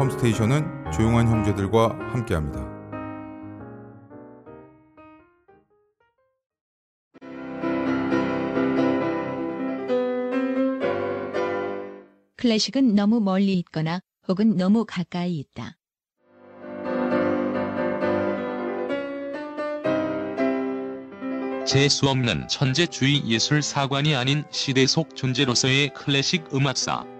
컴스테이션은 조용한 형제들과 함께합니다. 클래식은 너무 멀리 있거나 혹은 너무 가까이 있다. 재수 없는 천재주의 예술 사관이 아닌 시대 속 존재로서의 클래식 음악사.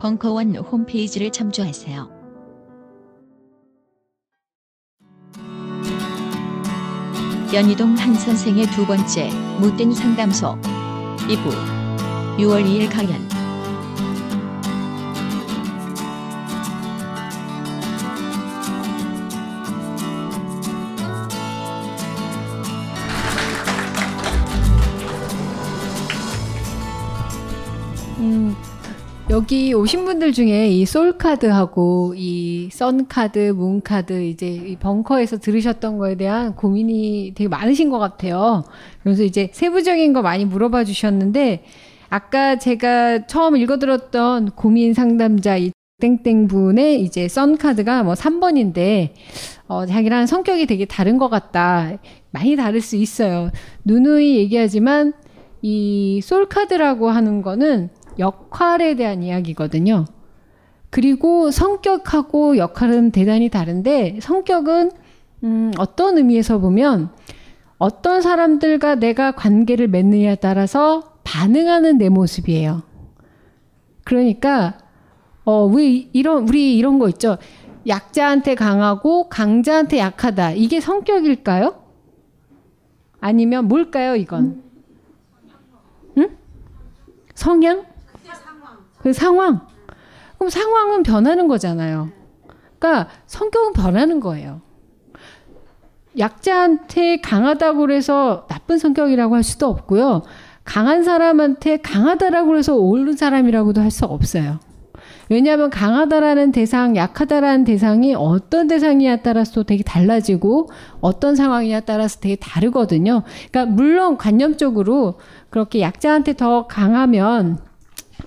벙커원 홈페이지를 참조하세요. 연희동 한 선생의 두 번째 못된 상담소 2부 6월 2일 강연 여기 오신 분들 중에 이 솔카드하고 이 선카드, 문카드 이제 이 벙커에서 들으셨던 거에 대한 고민이 되게 많으신 것 같아요. 그래서 이제 세부적인 거 많이 물어봐 주셨는데 아까 제가 처음 읽어들었던 고민 상담자 이 땡땡 분의 이제 선카드가 뭐 3번인데 어, 자기랑 성격이 되게 다른 것 같다. 많이 다를 수 있어요. 누누이 얘기하지만 이 솔 카드라고 하는 거는 역할에 대한 이야기거든요. 그리고 성격하고 역할은 대단히 다른데 성격은 음, 어떤 의미에서 보면 어떤 사람들과 내가 관계를 맺느냐에 따라서 반응하는 내 모습이에요. 그러니까 어, 왜 이런 우리 이런 거 있죠. 약자한테 강하고 강자한테 약하다. 이게 성격일까요? 아니면 뭘까요, 이건? 응? 성향? 그 상황. 그럼 상황은 변하는 거잖아요. 그러니까 성격은 변하는 거예요. 약자한테 강하다고 그래서 나쁜 성격이라고 할 수도 없고요. 강한 사람한테 강하다라고 그래서 옳은 사람이라고도 할 수 없어요. 왜냐하면 강하다라는 대상, 약하다라는 대상이 어떤 대상이냐에 따라서 되게 달라지고 어떤 상황이냐에 따라서 되게 다르거든요. 그러니까 물론 관념적으로 그렇게 약자한테 더 강하면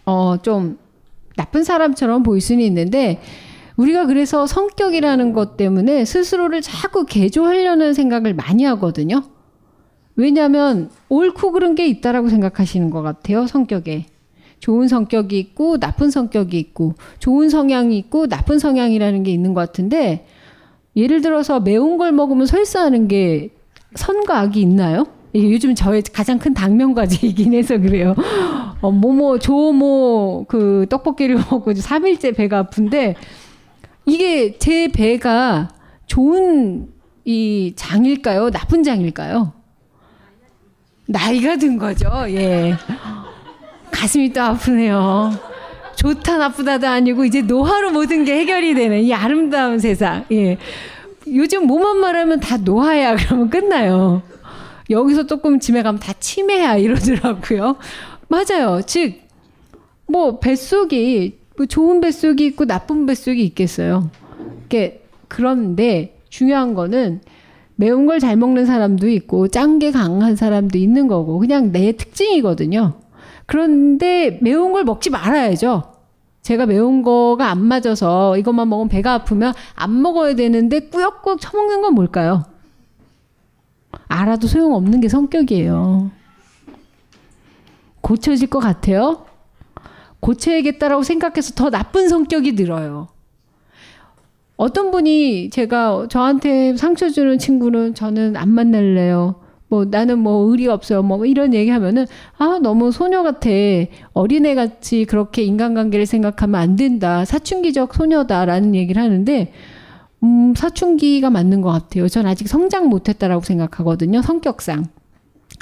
어, 좀 나쁜 사람처럼 보일 수는 있는데 우리가 그래서 성격이라는 것 때문에 스스로를 자꾸 개조하려는 생각을 많이 하거든요. 왜냐하면 옳고 그른 게 있다라고 생각하시는 것 같아요, 성격에. 좋은 성격이 있고 나쁜 성격이 있고 좋은 성향이 있고 나쁜 성향이라는 게 있는 것 같은데 예를 들어서 매운 걸 먹으면 설사하는 게 선과 악이 있나요? 이게 요즘 저의 가장 큰 당면 과제이긴 해서 그래요. 어, 뭐뭐 조모 그 떡볶이를 먹고 3일째 배가 아픈데 이게 제 배가 좋은 이 장일까요? 나쁜 장일까요? 나이가 든 거죠. 예. 가슴이 또 아프네요. 좋다 나쁘다도 아니고 이제 노화로 모든 게 해결이 되는 이 아름다운 세상. 예. 요즘 뭐만 말하면 다 노화야 그러면 끝나요. 여기서 조금 짐에 가면 다 치매야 이러더라고요. 맞아요. 즉, 뭐 뱃속이 뭐 좋은 뱃속이 있고 나쁜 뱃속이 있겠어요. 이게 그런데 중요한 거는 매운 걸 잘 먹는 사람도 있고 짠 게 강한 사람도 있는 거고 그냥 내 특징이거든요. 그런데 매운 걸 먹지 말아야죠. 제가 매운 거가 안 맞아서 이것만 먹으면 배가 아프면 안 먹어야 되는데 꾸역꾸역 처먹는 건 뭘까요? 알아도 소용없는 게 성격이에요. 고쳐질 것 같아요? 고쳐야겠다라고 생각해서 더 나쁜 성격이 늘어요. 어떤 분이 제가 저한테 상처 주는 친구는 저는 안 만날래요. 뭐 나는 뭐 의리가 없어요. 뭐 이런 얘기 하면은 아 너무 소녀 같아. 어린애 같이 그렇게 인간관계를 생각하면 안 된다. 사춘기적 소녀다라는 얘기를 하는데 음 사춘기가 맞는 것 같아요. 전 아직 성장 못했다라고 생각하거든요. 성격상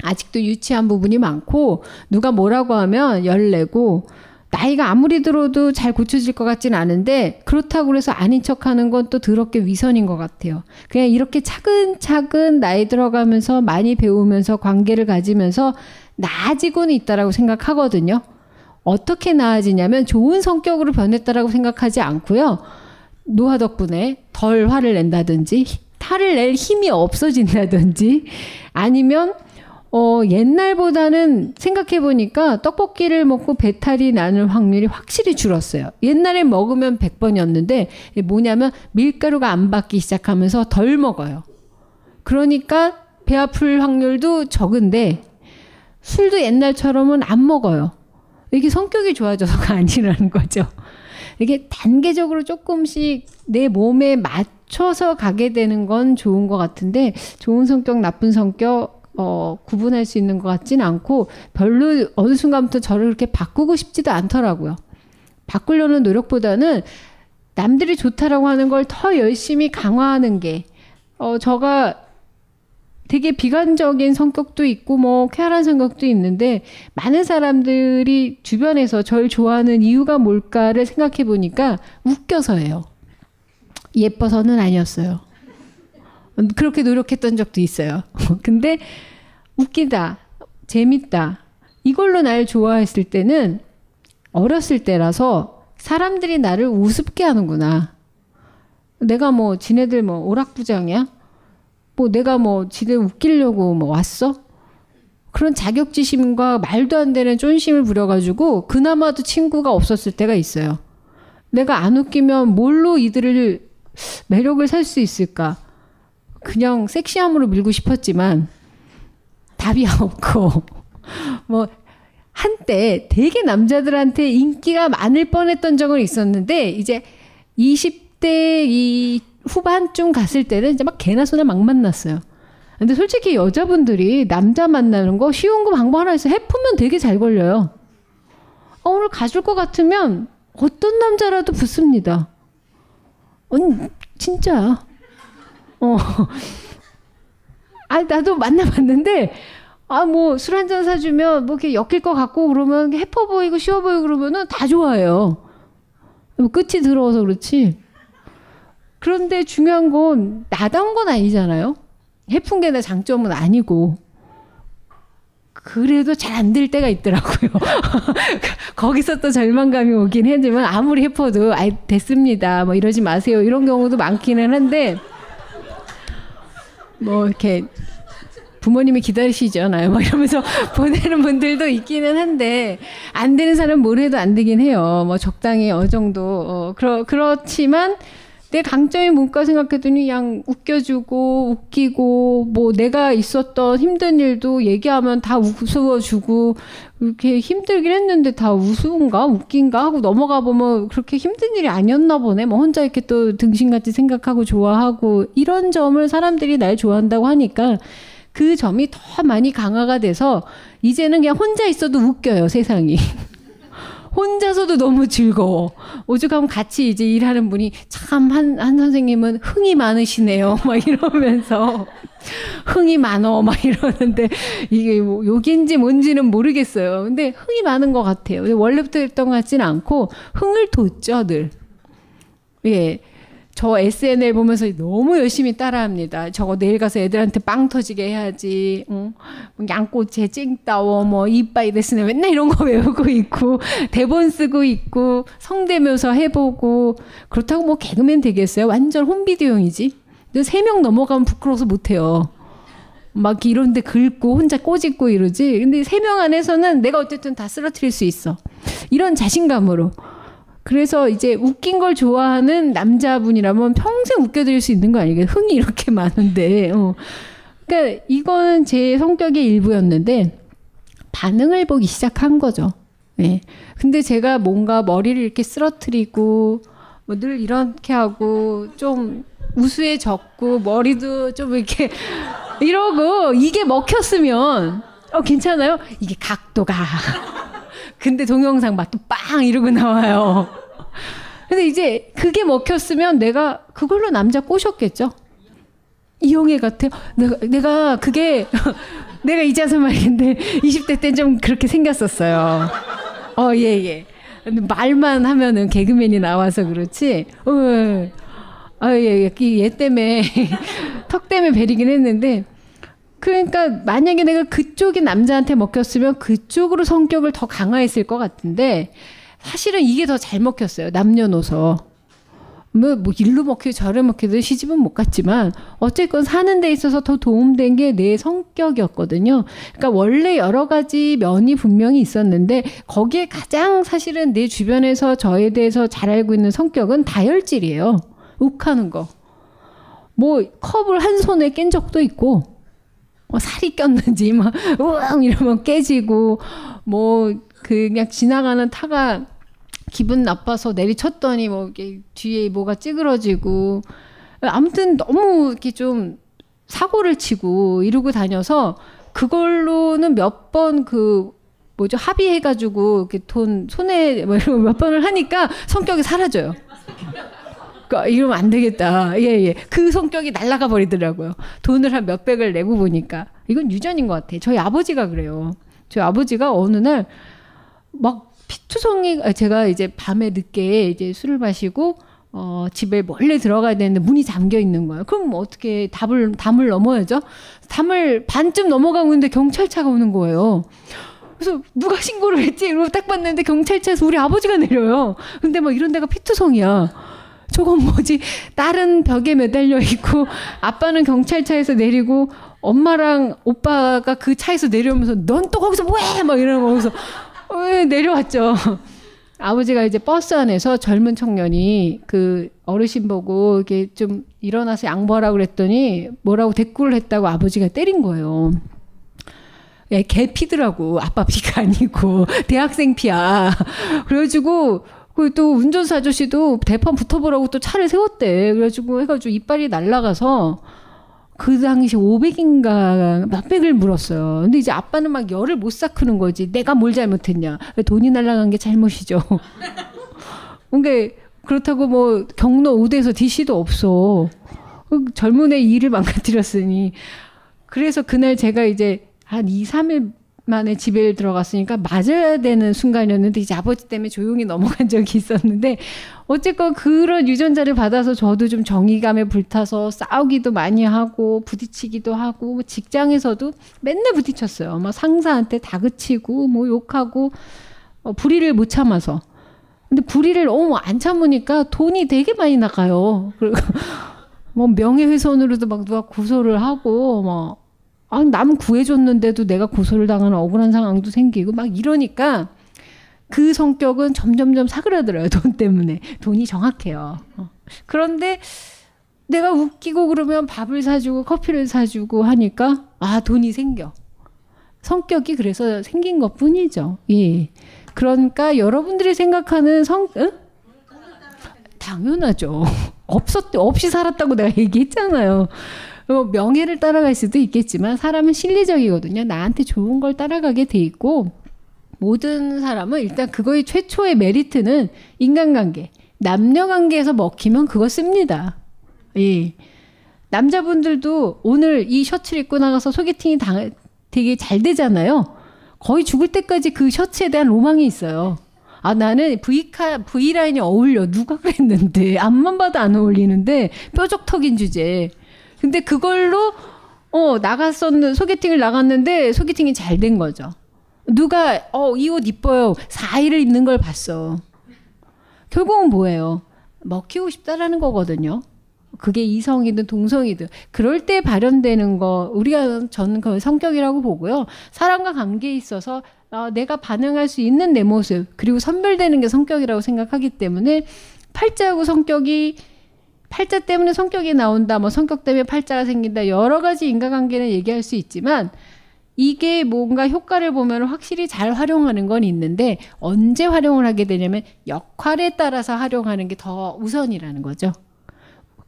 아직도 유치한 부분이 많고 누가 뭐라고 하면 열내고 나이가 아무리 들어도 잘 고쳐질 것 같진 않은데 그렇다고 해서 아닌 척 하는 건 또 더럽게 위선인 것 같아요. 그냥 이렇게 차근차근 나이 들어가면서 많이 배우면서 관계를 가지면서 나아지고는 있다라고 생각하거든요. 어떻게 나아지냐면 좋은 성격으로 변했다라고 생각하지 않고요. 노화 덕분에 덜 화를 낸다든지 탈을 낼 힘이 없어진다든지 아니면 어, 옛날보다는 생각해보니까 떡볶이를 먹고 배탈이 나는 확률이 확실히 줄었어요. 옛날에 먹으면 100번이었는데 뭐냐면 밀가루가 안 받기 시작하면서 덜 먹어요. 그러니까 배 아플 확률도 적은데 술도 옛날처럼은 안 먹어요. 이게 성격이 좋아져서가 아니라는 거죠. 이게 단계적으로 조금씩 내 몸에 맞춰서 가게 되는 건 좋은 것 같은데 좋은 성격, 나쁜 성격 어, 구분할 수 있는 것 같진 않고 별로 어느 순간부터 저를 그렇게 바꾸고 싶지도 않더라고요. 바꾸려는 노력보다는 남들이 좋다라고 하는 걸 더 열심히 강화하는 게, 어, 저가 되게 비관적인 성격도 있고, 뭐, 쾌활한 성격도 있는데, 많은 사람들이 주변에서 절 좋아하는 이유가 뭘까를 생각해 보니까 웃겨서예요. 예뻐서는 아니었어요. 그렇게 노력했던 적도 있어요. 근데 웃기다, 재밌다. 이걸로 날 좋아했을 때는 어렸을 때라서 사람들이 나를 우습게 하는구나. 내가 뭐 지네들 뭐 오락부장이야? 뭐 내가 뭐 지들 웃기려고 뭐 왔어? 그런 자격지심과 말도 안 되는 쫀심을 부려가지고 그나마도 친구가 없었을 때가 있어요. 내가 안 웃기면 뭘로 이들을 매력을 살 수 있을까? 그냥 섹시함으로 밀고 싶었지만 답이 없고 뭐 한때 되게 남자들한테 인기가 많을 뻔했던 적은 있었는데 이제 20대 이 후반쯤 갔을 때는 이제 막 개나 소나 막 만났어요. 근데 솔직히 여자분들이 남자 만나는 거 쉬운 거 방법 하나 있어. 해프면 되게 잘 걸려요. 어, 오늘 가줄 것 같으면 어떤 남자라도 붙습니다. 음, 진짜. 어. 아, 나도 만나봤는데, 아, 뭐, 술 한 잔 사주면, 뭐, 이렇게 엮일 것 같고, 그러면, 해퍼 보이고, 쉬워 보이고, 그러면은 다 좋아해요. 뭐 끝이 들어와서 그렇지. 그런데 중요한 건, 나다운 건 아니잖아요? 내 장점은 아니고. 그래도 잘 안 될 때가 있더라고요. 거기서 또 절망감이 오긴 하지만 아무리 해퍼도 아 됐습니다. 뭐 이러지 마세요. 이런 경우도 많기는 한데 뭐 이렇게 부모님이 기다리시잖아요. 막 이러면서 보내는 분들도 있기는 한데 안 되는 사람 뭘 해도 안 되긴 해요. 뭐 적당히 어느 정도 어 그렇 그렇지만 내 강점이 뭔가 생각했더니 그냥 웃겨주고 웃기고 뭐 내가 있었던 힘든 일도 얘기하면 다 웃어주고 이렇게 힘들긴 했는데 다 우스운가? 웃긴가? 하고 넘어가 보면 그렇게 힘든 일이 아니었나 보네. 뭐 혼자 이렇게 또 등신같이 생각하고 좋아하고 이런 점을 사람들이 날 좋아한다고 하니까 그 점이 더 많이 강화가 돼서 이제는 그냥 혼자 있어도 웃겨요 세상이 혼자서도 너무 즐거워. 오죽하면 같이 이제 일하는 분이 참 한 한 선생님은 흥이 많으시네요. 막 이러면서 흥이 많어 막 이러는데 이게 뭐 욕인지 뭔지는 모르겠어요. 근데 흥이 많은 것 같아요. 원래부터 했던 것 같지는 않고 흥을 돋죠 늘. 예. 저 SNL 보면서 너무 열심히 따라합니다. 저거 내일 가서 애들한테 빵 터지게 해야지. 응? 뭐 양꼬치에 찡따워, 뭐 이빠이 데스네 맨날 이런 거 외우고 있고 대본 쓰고 있고 성대묘서 해보고 그렇다고 뭐 개그맨 되겠어요? 완전 홈비디오용이지. 근데 세 명 넘어가면 부끄러워서 못해요. 막 이런데 긁고 혼자 꼬집고 이러지. 근데 세 명 안에서는 내가 어쨌든 다 쓰러뜨릴 수 있어. 이런 자신감으로. 그래서 이제 웃긴 걸 좋아하는 남자분이라면 평생 웃겨드릴 수 있는 거 아니겠어요? 흥이 이렇게 많은데. 어. 그러니까 이거는 제 성격의 일부였는데 반응을 보기 시작한 거죠. 예. 근데 제가 뭔가 머리를 이렇게 쓰러뜨리고 뭐 늘 이렇게 하고 좀 우수해졌고 머리도 좀 이렇게 이러고 이게 먹혔으면 어 괜찮아요? 이게 각도가 근데 동영상 막또빵 이러고 나와요. 근데 이제 그게 먹혔으면 내가 그걸로 남자 꼬셨겠죠? 이용해 같아. 내가, 내가 그게, 내가 이자서 말인데 20대 때좀 그렇게 생겼었어요. 어, 예, 예. 말만 하면은 개그맨이 나와서 그렇지. 어, 아, 예, 예. 얘 때문에, 턱 때문에 베리긴 했는데, 그러니까 만약에 내가 그쪽이 남자한테 먹혔으면 그쪽으로 성격을 더 강화했을 것 같은데 사실은 이게 더 잘 먹혔어요. 남녀노소. 뭐, 뭐 일로 먹히고 저로 먹히든 시집은 못 갔지만 어쨌건 사는 데 있어서 더 도움된 게 내 성격이었거든요. 그러니까 원래 여러 가지 면이 분명히 있었는데 거기에 가장 사실은 내 주변에서 저에 대해서 잘 알고 있는 성격은 다혈질이에요. 욱하는 거. 뭐 컵을 한 손에 깬 적도 있고 뭐 살이 꼈는지 막 우엉 이러면 깨지고 뭐 그냥 지나가는 타가 기분 나빠서 내리쳤더니 뭐 이게 뒤에 뭐가 찌그러지고 아무튼 너무 이렇게 좀 사고를 치고 이러고 다녀서 그걸로는 몇 번 그 뭐죠 합의해가지고 이렇게 돈 손에 뭐 이런 몇 번을 하니까 성격이 사라져요. 이러면 안 되겠다. 예, 예. 그 성격이 날아가 버리더라고요. 돈을 한 몇백을 내고 보니까. 이건 유전인 것 같아. 저희 아버지가 그래요. 저희 아버지가 어느 날 막 피투성이, 아, 제가 이제 밤에 늦게 이제 술을 마시고 어, 집에 몰래 들어가야 되는데 문이 잠겨 있는 거예요. 그럼 뭐 어떻게 답을, 담을 넘어야죠? 담을 반쯤 넘어가고 있는데 경찰차가 오는 거예요. 그래서 누가 신고를 했지? 이러고 딱 봤는데 경찰차에서 우리 아버지가 내려요. 근데 막 이런 데가 피투성이야. 저건 뭐지? 딸은 벽에 매달려 있고 아빠는 경찰차에서 내리고 엄마랑 오빠가 그 차에서 내려오면서 넌 또 거기서 뭐해? 막 이러는 거기서 왜 내려왔죠. 아버지가 이제 버스 안에서 젊은 청년이 그 어르신 보고 이게 좀 일어나서 양보하라고 그랬더니 뭐라고 대꾸를 했다고 아버지가 때린 거예요. 예, 개 피더라고. 아빠 피가 아니고 대학생 피야. 그래가지고 그또 운전사 아저씨도 대판 붙어보라고 또 차를 세웠대. 그래가지고 해가지고 이빨이 날라가서 그 당시 500인가 몇백을 물었어요. 근데 이제 아빠는 막 열을 못 삭히는 거지. 내가 뭘 잘못했냐. 돈이 날라간 게 잘못이죠. 그러니까 그렇다고 뭐 경로 5대에서 DC도 없어. 그 젊은 애 일을 망가뜨렸으니. 그래서 그날 제가 이제 한 2, 3일 만에 집에 들어갔으니까 맞아야 되는 순간이었는데 이제 아버지 때문에 조용히 넘어간 적이 있었는데 어쨌건 그런 유전자를 받아서 저도 좀 정의감에 불타서 싸우기도 많이 하고 부딪히기도 하고 뭐 직장에서도 맨날 부딪혔어요. 막 상사한테 다그치고 뭐 욕하고 어, 불의를 못 참아서. 근데 불의를 너무 안 참으니까 돈이 되게 많이 나가요. 그리고 뭐 명예훼손으로도 막 누가 고소를 하고 뭐 아, 남 구해줬는데도 내가 고소를 당하는 억울한 상황도 생기고 막 이러니까 그 성격은 점점점 사그라들어요. 돈 때문에. 돈이 정확해요. 어. 그런데 내가 웃기고 그러면 밥을 사주고 커피를 사주고 하니까 아, 돈이 생겨. 성격이 그래서 생긴 것 뿐이죠. 예. 그러니까 여러분들이 생각하는 성, 응? 당연하죠. 없었, 없이 살았다고 내가 얘기했잖아요. 뭐 명예를 따라갈 수도 있겠지만 사람은 실리적이거든요. 나한테 좋은 걸 따라가게 돼 있고 모든 사람은 일단 그거의 최초의 메리트는 인간관계, 남녀관계에서 먹히면 그거 씁니다. 예. 남자분들도 오늘 이 셔츠를 입고 나가서 소개팅이 당, 되게 잘 되잖아요. 거의 죽을 때까지 그 셔츠에 대한 로망이 있어요. 아, 나는 V카, V라인이 어울려. 누가 그랬는데. 앞만 봐도 안 어울리는데, 뾰족턱인 주제. 근데 그걸로, 어, 나갔었는, 소개팅을 나갔는데, 소개팅이 잘 된 거죠. 누가, 어, 이 옷 이뻐요. 4일을 입는 걸 봤어. 결국은 뭐예요? 먹히고 싶다라는 거거든요. 그게 이성이든 동성이든 그럴 때 발현되는 거 우리가 저는 그 성격이라고 보고요. 사람과 관계에 있어서 어, 내가 반응할 수 있는 내 모습 그리고 선별되는 게 성격이라고 생각하기 때문에 팔자하고 성격이 팔자 때문에 성격이 나온다, 뭐 성격 때문에 팔자가 생긴다 여러 가지 인과관계는 얘기할 수 있지만 이게 뭔가 효과를 보면 확실히 잘 활용하는 건 있는데 언제 활용을 하게 되냐면 역할에 따라서 활용하는 게 더 우선이라는 거죠.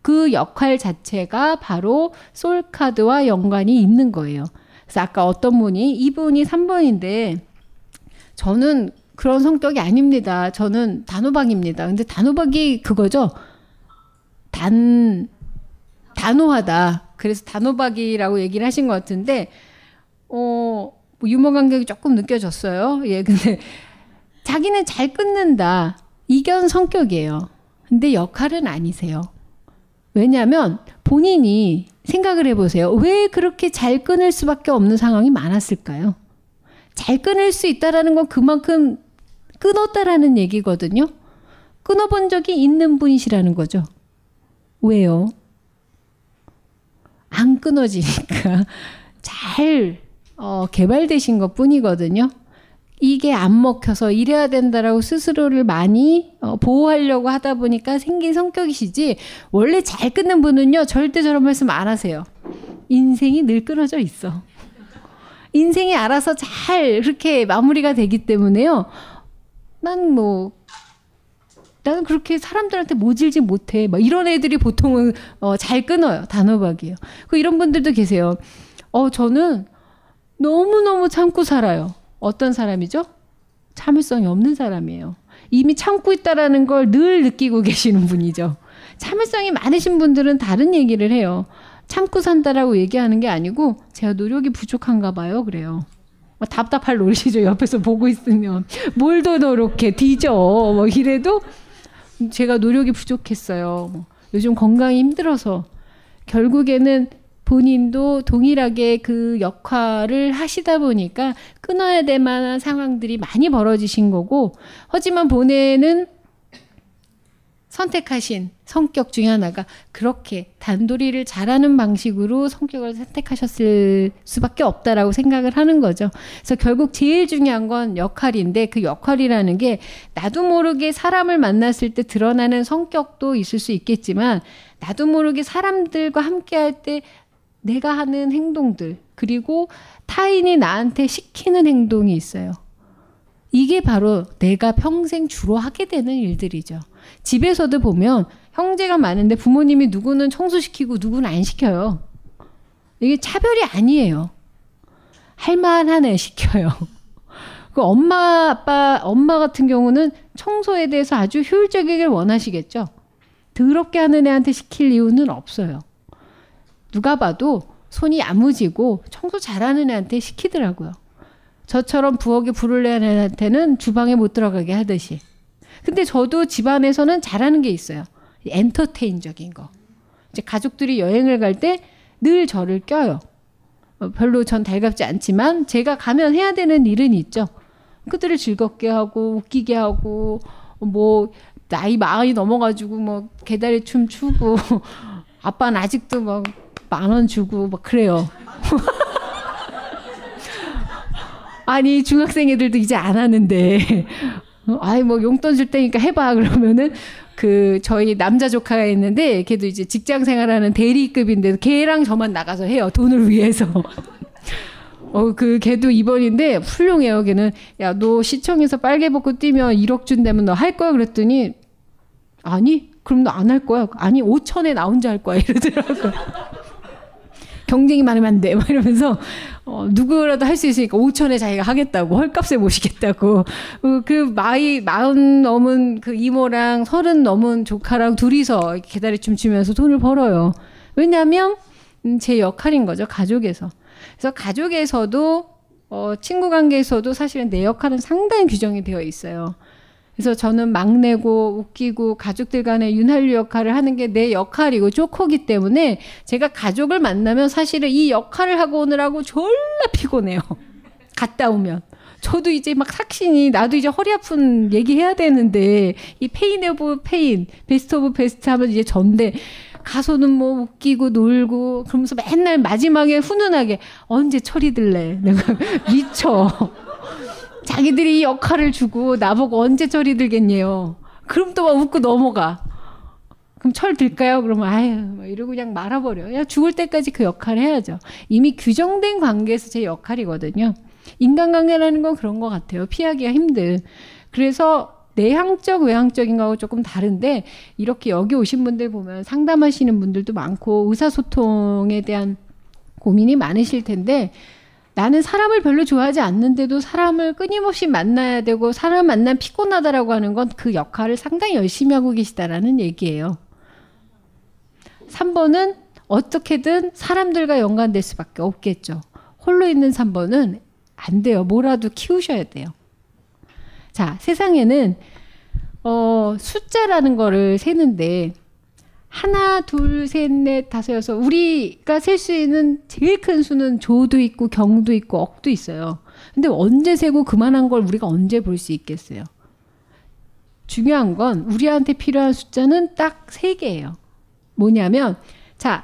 그 역할 자체가 바로 솔카드와 연관이 있는 거예요. 그래서 아까 어떤 분이 이분이 3번인데 저는 그런 성격이 아닙니다. 저는 단호박입니다. 근데 단호박이 그거죠. 단 단호하다. 그래서 단호박이라고 얘기를 하신 것 같은데 어, 뭐 유머 감각이 조금 느껴졌어요. 예, 근데 자기는 잘 끊는다. 이견 성격이에요. 근데 역할은 아니세요. 왜냐하면 본인이 생각을 해보세요. 왜 그렇게 잘 끊을 수밖에 없는 상황이 많았을까요? 잘 끊을 수 있다라는 건 그만큼 끊었다라는 얘기거든요. 끊어본 적이 있는 분이시라는 거죠. 왜요? 안 끊어지니까 잘 어, 개발되신 것 뿐이거든요. 이게 안 먹혀서 이래야 된다라고 스스로를 많이 어, 보호하려고 하다 보니까 생긴 성격이시지 원래 잘 끊는 분은요 절대 저런 말씀 안 하세요. 인생이 늘 끊어져 있어. 인생이 알아서 잘 그렇게 마무리가 되기 때문에요. 난뭐 나는 그렇게 사람들한테 모질지 못해. 막 이런 애들이 보통은 어, 잘 끊어요. 단호박이에요. 그 이런 분들도 계세요. 어 저는 너무너무 참고 살아요. 어떤 사람이죠? 참을성이 없는 사람이에요. 이미 참고 있다라는 걸 늘 느끼고 계시는 분이죠. 참을성이 많으신 분들은 다른 얘기를 해요. 참고 산다라고 얘기하는 게 아니고 제가 노력이 부족한가 봐요. 그래요. 뭐 답답할 노릇이죠. 옆에서 보고 있으면 뭘 더 노력해 뒤져 뭐 이래도 제가 노력이 부족했어요. 뭐 요즘 건강이 힘들어서 결국에는 본인도 동일하게 그 역할을 하시다 보니까 끊어야 될 만한 상황들이 많이 벌어지신 거고, 하지만 본인은 선택하신 성격 중에 하나가 그렇게 단도리를 잘하는 방식으로 성격을 선택하셨을 수밖에 없다라고 생각을 하는 거죠. 그래서 결국 제일 중요한 건 역할인데 그 역할이라는 게 나도 모르게 사람을 만났을 때 드러나는 성격도 있을 수 있겠지만 나도 모르게 사람들과 함께 할 때 내가 하는 행동들 그리고 타인이 나한테 시키는 행동이 있어요. 이게 바로 내가 평생 주로 하게 되는 일들이죠. 집에서도 보면 형제가 많은데 부모님이 누구는 청소시키고 누구는 안 시켜요. 이게 차별이 아니에요. 할만하네 시켜요. 그 엄마 아빠 엄마 같은 경우는 청소에 대해서 아주 효율적이길 원하시겠죠. 더럽게 하는 애한테 시킬 이유는 없어요. 누가 봐도 손이 야무지고 청소 잘하는 애한테 시키더라고요. 저처럼 부엌에 불을 내는 애한테는 주방에 못 들어가게 하듯이. 근데 저도 집안에서는 잘하는 게 있어요. 엔터테인적인 거. 이제 가족들이 여행을 갈 때 늘 저를 껴요. 어, 별로 전 달갑지 않지만 제가 가면 해야 되는 일은 있죠. 그들을 즐겁게 하고 웃기게 하고 뭐 나이 마흔이 넘어가지고 뭐 개다리 춤 추고 아빠는 아직도 막 만 원 주고 막 그래요. 아니 중학생 애들도 이제 안 하는데 아이 뭐 용돈 줄 테니까 해봐. 그러면은 그 저희 남자 조카가 있는데 걔도 이제 직장 생활하는 대리급인데 걔랑 저만 나가서 해요. 돈을 위해서. 어그 걔도 2번인데 훌륭해요 걔는. 야 너 시청에서 빨개 벗고 뛰면 1억 준다면 너 할 거야? 그랬더니 아니 그럼 너 안 할 거야. 아니 5천에 나 혼자 할 거야. 이러더라고 경쟁이 많으면 안 돼. 막 이러면서 어, 누구라도 할 수 있으니까 5천에 자기가 하겠다고 헐값에 모시겠다고 어, 그 마이 마흔 넘은 그 이모랑 서른 넘은 조카랑 둘이서 개다리 춤 추면서 돈을 벌어요. 왜냐하면 음, 제 역할인 거죠 가족에서. 그래서 가족에서도 어, 친구 관계에서도 사실은 내 역할은 상당히 규정이 되어 있어요. 그래서 저는 막내고 웃기고 가족들 간의 윤활유 역할을 하는 게 내 역할이고 쪼코기 때문에 제가 가족을 만나면 사실은 이 역할을 하고 오느라고 졸라 피곤해요. 갔다 오면. 저도 이제 막 삭신이 나도 이제 허리 아픈 얘기해야 되는데 이 pain of pain best of best 하면 이제 전데 가서는 뭐 웃기고 놀고 그러면서 맨날 마지막에 훈훈하게 언제 철이 들래 내가 미쳐 자기들이 이 역할을 주고 나보고 언제 처리 들겠냐요 그럼 또 막 웃고 넘어가 그럼 철 들까요? 그러면 아유 뭐 이러고 그냥 말아버려. 그냥 죽을 때까지 그 역할을 해야죠. 이미 규정된 관계에서 제 역할이거든요. 인간관계라는 건 그런 것 같아요. 피하기가 힘든. 그래서 내향적 외향적인 거하고 조금 다른데 이렇게 여기 오신 분들 보면 상담하시는 분들도 많고 의사소통에 대한 고민이 많으실 텐데 나는 사람을 별로 좋아하지 않는데도 사람을 끊임없이 만나야 되고 사람 만나면 피곤하다라고 하는 건 그 역할을 상당히 열심히 하고 계시다라는 얘기예요. 3번은 어떻게든 사람들과 연관될 수밖에 없겠죠. 홀로 있는 3번은 안 돼요. 뭐라도 키우셔야 돼요. 자, 세상에는 어, 숫자라는 거를 세는데 하나, 둘, 셋, 넷, 다섯, 여섯. 우리가 셀 수 있는 제일 큰 수는 조도 있고 경도 있고 억도 있어요. 근데 언제 세고 그만한 걸 우리가 언제 볼 수 있겠어요? 중요한 건 우리한테 필요한 숫자는 딱 세 개예요. 뭐냐면 자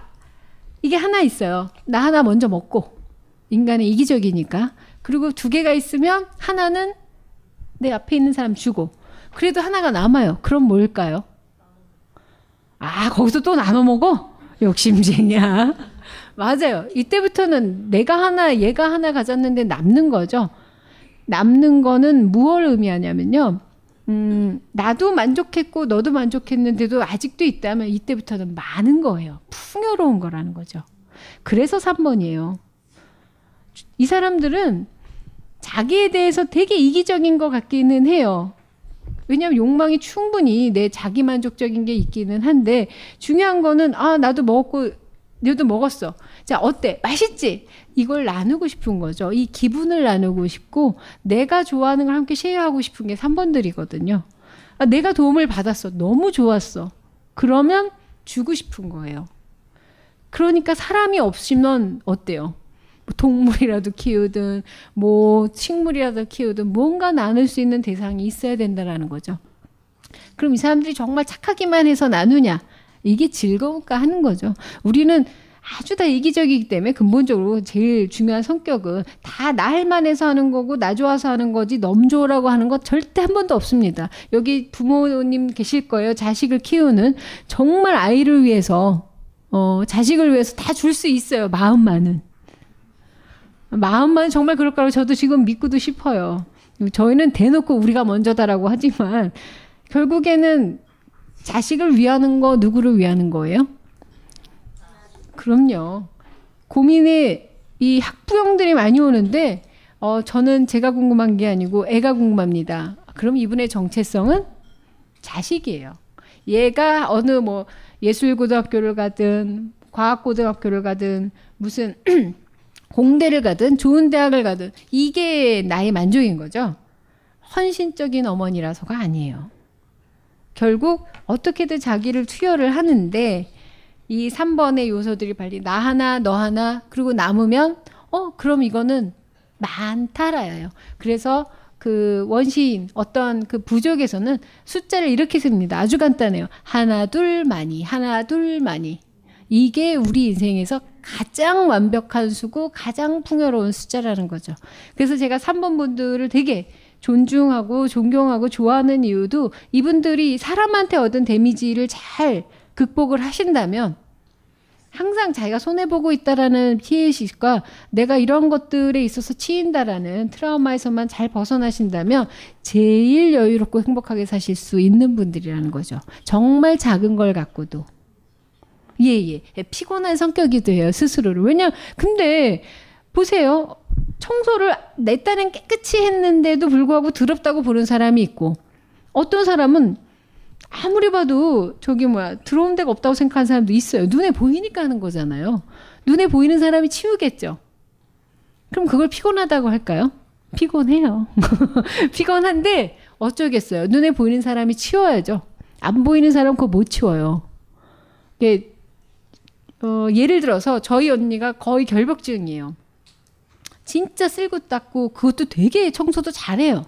이게 하나 있어요. 나 하나 먼저 먹고 인간의 이기적이니까 그리고 두 개가 있으면 하나는 내 앞에 있는 사람 주고 그래도 하나가 남아요. 그럼 뭘까요? 아 거기서 또 나눠 먹어? 욕심쟁이야. 맞아요. 이때부터는 내가 하나 얘가 하나 가졌는데 남는 거죠. 남는 거는 무엇을 의미하냐면요. 음, 나도 만족했고 너도 만족했는데도 아직도 있다면 이때부터는 많은 거예요. 풍요로운 거라는 거죠. 그래서 3번이에요. 이 사람들은 자기에 대해서 되게 이기적인 것 같기는 해요. 왜냐하면 욕망이 충분히 내 자기 만족적인 게 있기는 한데 중요한 거는 아 나도 먹었고 너도 먹었어. 자 어때? 맛있지? 이걸 나누고 싶은 거죠. 이 기분을 나누고 싶고 내가 좋아하는 걸 함께 쉐어하고 싶은 게 3번들이거든요. 아, 내가 도움을 받았어. 너무 좋았어. 그러면 주고 싶은 거예요. 그러니까 사람이 없으면 어때요? 뭐 동물이라도 키우든 뭐 식물이라도 키우든 뭔가 나눌 수 있는 대상이 있어야 된다라는 거죠. 그럼 이 사람들이 정말 착하기만 해서 나누냐? 이게 즐거울까 하는 거죠. 우리는 아주 다 이기적이기 때문에 근본적으로 제일 중요한 성격은 다 나 할 만해서 하는 거고 나 좋아서 하는 거지 넘줘라고 하는 것 절대 한 번도 없습니다. 여기 부모님 계실 거예요. 자식을 키우는 정말 아이를 위해서 어, 자식을 위해서 다 줄 수 있어요. 마음만은. 마음만 정말 그럴 거라고 저도 지금 믿고도 싶어요. 저희는 대놓고 우리가 먼저다라고 하지만 결국에는 자식을 위하는 거 누구를 위하는 거예요? 그럼요. 고민이 이 학부형들이 많이 오는데 어, 저는 제가 궁금한 게 아니고 애가 궁금합니다. 그럼 이분의 정체성은 자식이에요. 얘가 어느 뭐 예술고등학교를 가든 과학고등학교를 가든 무슨 공대를 가든 좋은 대학을 가든 이게 나의 만족인 거죠. 헌신적인 어머니라서가 아니에요. 결국 어떻게든 자기를 투여를 하는데 이 3번의 요소들이 빨리 나 하나 너 하나 그리고 남으면 어 그럼 이거는 많다라예요. 그래서 그 원시인 어떤 그 부족에서는 숫자를 이렇게 씁니다. 아주 간단해요. 하나 둘 많이 하나 둘 많이 이게 우리 인생에서 가장 완벽한 수고 가장 풍요로운 숫자라는 거죠. 그래서 제가 3번 분들을 되게 존중하고 존경하고 좋아하는 이유도 이분들이 사람한테 얻은 데미지를 잘 극복을 하신다면 항상 자기가 손해보고 있다라는 피해의식과 내가 이런 것들에 있어서 치인다라는 트라우마에서만 잘 벗어나신다면 제일 여유롭고 행복하게 사실 수 있는 분들이라는 거죠. 정말 작은 걸 갖고도. 예 예. 피곤한 성격이도 해요 스스로를. 왜냐 근데 보세요. 청소를 내 딴엔 깨끗이 했는데도 불구하고 더럽다고 보는 사람이 있고 어떤 사람은 아무리 봐도 저기 뭐야 들어온 데가 없다고 생각하는 사람도 있어요. 눈에 보이니까 하는 거잖아요. 눈에 보이는 사람이 치우겠죠. 그럼 그걸 피곤하다고 할까요? 피곤해요. 피곤한데 어쩌겠어요? 눈에 보이는 사람이 치워야죠. 안 보이는 사람 그거 못 치워요. 이게 어, 예를 들어서 저희 언니가 거의 결벽증이에요. 진짜 쓸고 닦고 그것도 되게 청소도 잘해요.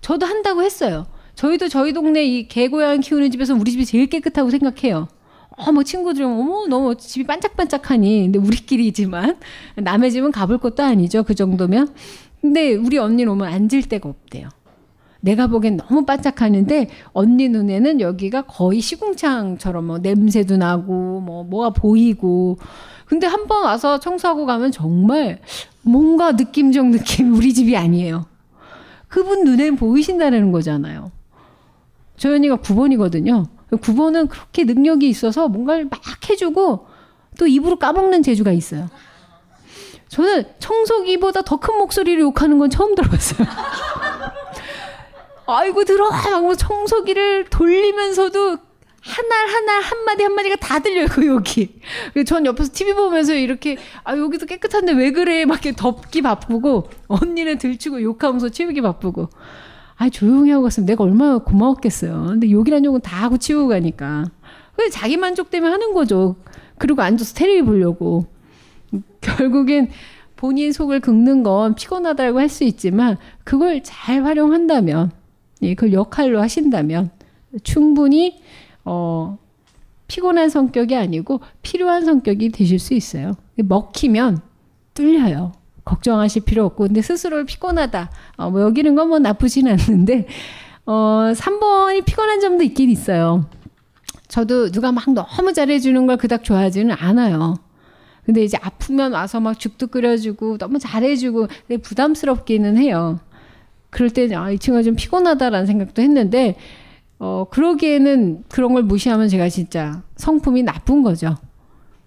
저도 한다고 했어요. 저희도 저희 동네 이 개고양 키우는 집에서 우리 집이 제일 깨끗하고 생각해요. 어머 친구들이 어머 너무 집이 반짝반짝하니 근데 우리끼리지만 남의 집은 가볼 것도 아니죠 그 정도면 근데 우리 언니는 오면 앉을 데가 없대요 내가 보기엔 너무 반짝하는데 언니 눈에는 여기가 거의 시궁창처럼 뭐 냄새도 나고 뭐 뭐가 보이고 근데 한 번 와서 청소하고 가면 정말 뭔가 느낌적 느낌 우리 집이 아니에요. 그분 눈엔 보이신다는 거잖아요. 언니가 9번이거든요. 9번은 그렇게 능력이 있어서 뭔가를 막 해주고 또 입으로 까먹는 재주가 있어요. 저는 청소기보다 더 큰 목소리로 욕하는 건 처음 들어봤어요. 아이고 들어와 막 청소기를 돌리면서도 하나 하나 한마디 한마디가 다 들려요 그 여기. 전 옆에서 TV 보면서 이렇게 아 여기도 깨끗한데 왜 그래 막 이렇게 덮기 바쁘고 언니는 들치고 욕하면서 치우기 바쁘고. 아 조용히 하고 갔으면 내가 얼마나 고마웠겠어요. 근데 욕이란 욕은 다 하고 치우고 가니까. 그냥 자기 만족 때문에 하는 거죠. 그리고 앉아서 테레비 보려고. 결국엔 본인 속을 긁는 건 피곤하다고 할 수 있지만 그걸 잘 활용한다면 예, 그걸 역할로 하신다면 충분히 어, 피곤한 성격이 아니고 필요한 성격이 되실 수 있어요. 먹히면 뚫려요. 걱정하실 필요 없고 근데 스스로를 피곤하다. 어, 뭐 여기는 건 뭐 나쁘진 않는데 어, 3번이 피곤한 점도 있긴 있어요. 저도 누가 막 너무 잘해주는 걸 그닥 좋아하지는 않아요. 근데 이제 아프면 와서 막 죽도 끓여주고 너무 잘해주고 부담스럽기는 해요. 그럴 때는 아, 이 친구가 좀 피곤하다라는 생각도 했는데 어, 그러기에는 그런 걸 무시하면 제가 진짜 성품이 나쁜 거죠.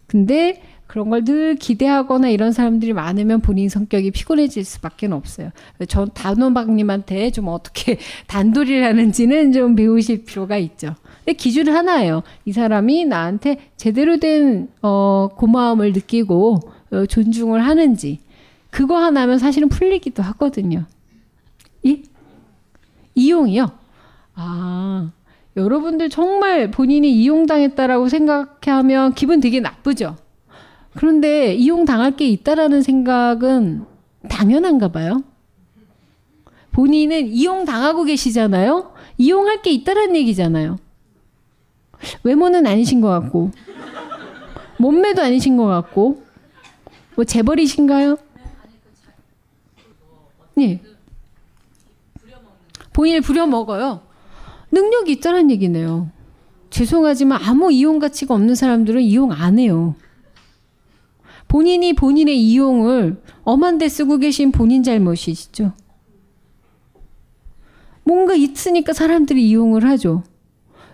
근데 그런 걸 늘 기대하거나 이런 사람들이 많으면 본인 성격이 피곤해질 수밖에 없어요. 전 단호박님한테 좀 어떻게 단돌이를 하는지는 좀 배우실 필요가 있죠. 기준 하나예요. 이 사람이 나한테 제대로 된 어, 고마움을 느끼고 어, 존중을 하는지 그거 하나면 사실은 풀리기도 하거든요. 이 이용이요. 아, 여러분들 정말 본인이 이용당했다라고 생각하면 기분 되게 나쁘죠. 그런데 이용당할 게 있다라는 생각은 당연한가 봐요. 본인은 이용당하고 계시잖아요. 이용할 게 있다라는 얘기잖아요. 외모는 아니신 것 같고, 몸매도 아니신 것 같고, 뭐 재벌이신가요? 예. 본인을 부려먹어요. 능력이 있다는 얘기네요. 죄송하지만 아무 이용 가치가 없는 사람들은 이용 안 해요. 본인이 본인의 이용을 엄한 데 쓰고 계신 본인 잘못이시죠. 뭔가 있으니까 사람들이 이용을 하죠.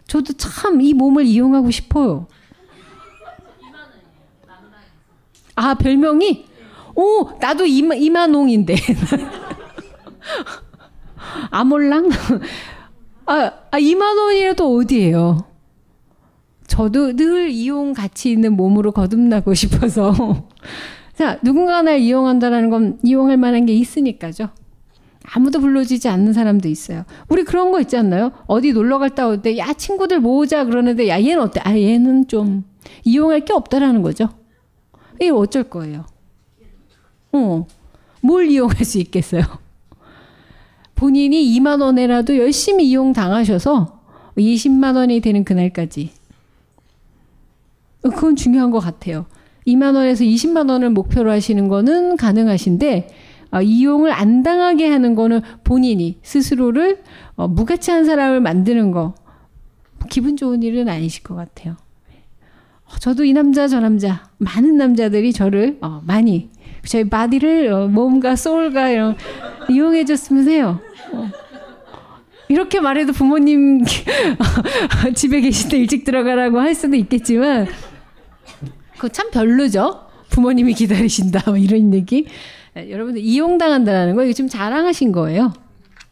저도 참 이 몸을 이용하고 싶어요. 아, 별명이? 오, 나도 이마, 이만홍인데. 아몰랑? 아, 아 2만 원이라도 어디예요? 저도 늘 이용 가치 있는 몸으로 거듭나고 싶어서. 자, 누군가 날 이용한다라는 건 이용할 만한 게 있으니까죠. 아무도 불러주지 않는 사람도 있어요. 우리 그런 거 있지 않나요? 어디 놀러 갔다 올 때, 야, 친구들 모으자 그러는데, 야, 얘는 어때? 아, 얘는 좀 이용할 게 없다라는 거죠. 이게 어쩔 거예요? 어, 뭘 이용할 수 있겠어요? 본인이 2만 원에라도 열심히 이용 당하셔서 20만 원이 되는 그날까지. 그건 중요한 것 같아요. 2만 원에서 20만 원을 목표로 하시는 거는 가능하신데 어, 이용을 안 당하게 하는 거는 본인이 스스로를 어, 무가치한 사람을 만드는 거 기분 좋은 일은 아니실 것 같아요. 어, 저도 이 남자 저 남자 많은 남자들이 저를 어, 많이 저희 바디를 어, 몸과 소울과 이런 이용해 줬으면 해요. 어. 이렇게 말해도 부모님 집에 계실 때 일찍 들어가라고 할 수도 있겠지만 그거 참 별로죠. 부모님이 기다리신다 뭐 이런 얘기. 예, 여러분들 이용당한다라는 거 이거 지금 자랑하신 거예요.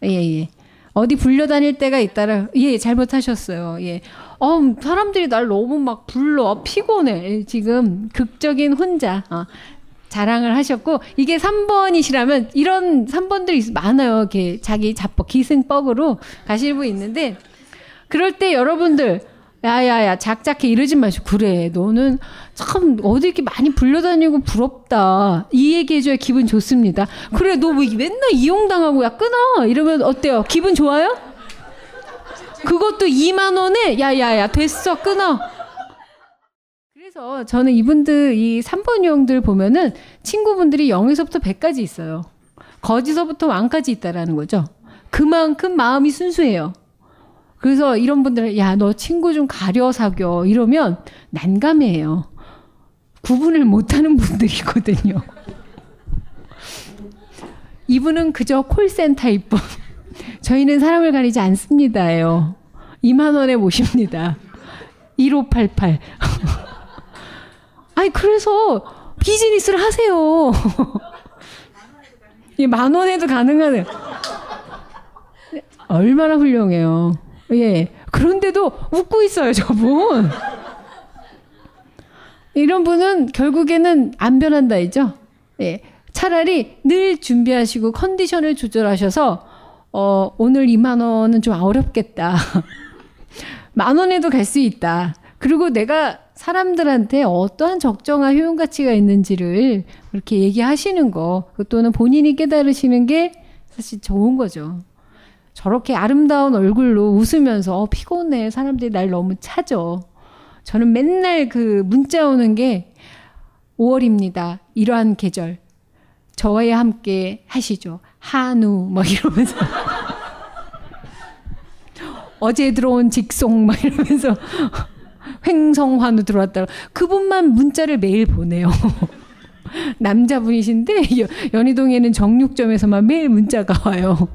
예 예. 어디 불려다닐 때가 있다라 예 잘못하셨어요. 예. 어 사람들이 날 너무 막 불러 피곤해. 예, 지금 극적인 혼자 어, 자랑을 하셨고 이게 3번이시라면 이런 3번들이 많아요. 이렇게 자기 자뻑 기승법으로 가실 분 있는데 그럴 때 여러분들 야야야 작작해 이러지 마시고 그래 너는 참 어디 이렇게 많이 불려다니고 부럽다. 이 얘기해줘야 기분 좋습니다. 그래 너 왜 맨날 이용당하고 야 끊어! 이러면 어때요? 기분 좋아요? 그것도 2만 원에? 야야야 됐어 끊어 그래서 저는 이분들 이 3번 유형들 보면은 친구분들이 0에서부터 100까지 있어요 거지서부터 왕까지 있다라는 거죠 그만큼 마음이 순수해요 그래서 이런 분들은 야 너 친구 좀 가려 사겨 이러면 난감해요. 구분을 못하는 분들이거든요. 이분은 그저 콜센터일 뿐. 저희는 사람을 가리지 않습니다요. 2만 원에 모십니다. 1588. 아니 그래서 비즈니스를 하세요. 만 원에도 가능하네. 얼마나 훌륭해요. 예. 그런데도 웃고 있어요, 저분. 이런 분은 결국에는 안 변한다, 이죠? 예. 차라리 늘 준비하시고 컨디션을 조절하셔서, 어, 오늘 2만 원은 좀 어렵겠다. 만 원에도 갈 수 있다. 그리고 내가 사람들한테 어떠한 적정한 효용 가치가 있는지를 그렇게 얘기하시는 거, 또는 본인이 깨달으시는 게 사실 좋은 거죠. 저렇게 아름다운 얼굴로 웃으면서 어, 피곤해. 사람들이 날 너무 차죠. 저는 맨날 그 문자 오는 게 5월입니다. 이러한 계절. 저와 함께 하시죠. 한우 막 이러면서 어제 들어온 직송 막 이러면서 횡성환우 들어왔다. 그분만 문자를 매일 보내요. 남자분이신데 연희동에는 정육점에서만 매일 문자가 와요.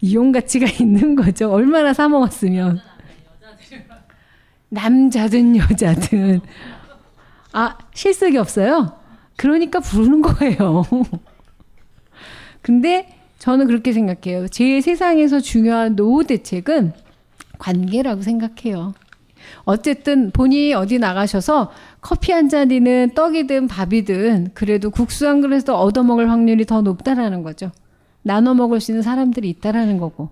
이용 가치가 있는 거죠. 얼마나 사 먹었으면. 남자든 여자든. 아, 실속이 없어요? 그러니까 부르는 거예요. 근데 저는 그렇게 생각해요. 제 세상에서 중요한 노후 대책은 관계라고 생각해요. 어쨌든 본인이 어디 나가셔서 커피 한 잔이든 떡이든 밥이든 그래도 국수 한 그릇도 얻어먹을 확률이 더 높다라는 거죠. 나눠 먹을 수 있는 사람들이 있다라는 거고.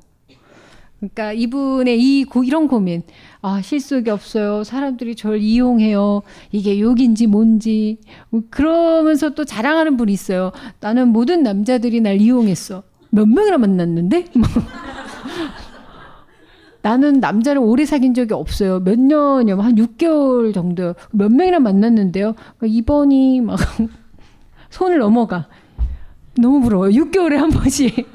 그러니까 이분의 이 고, 이런 고민. 아, 실속이 없어요. 사람들이 저를 이용해요. 이게 욕인지 뭔지. 뭐 그러면서 또 자랑하는 분이 있어요. 나는 모든 남자들이 날 이용했어. 몇 명이나 만났는데? 뭐. 나는 남자를 오래 사귄 적이 없어요. 몇 년이요? 한 6개월 정도요. 몇 명이나 만났는데요. 그러니까 이번이 막 손을 넘어가. 너무 부러워요. 6개월에 한 번씩.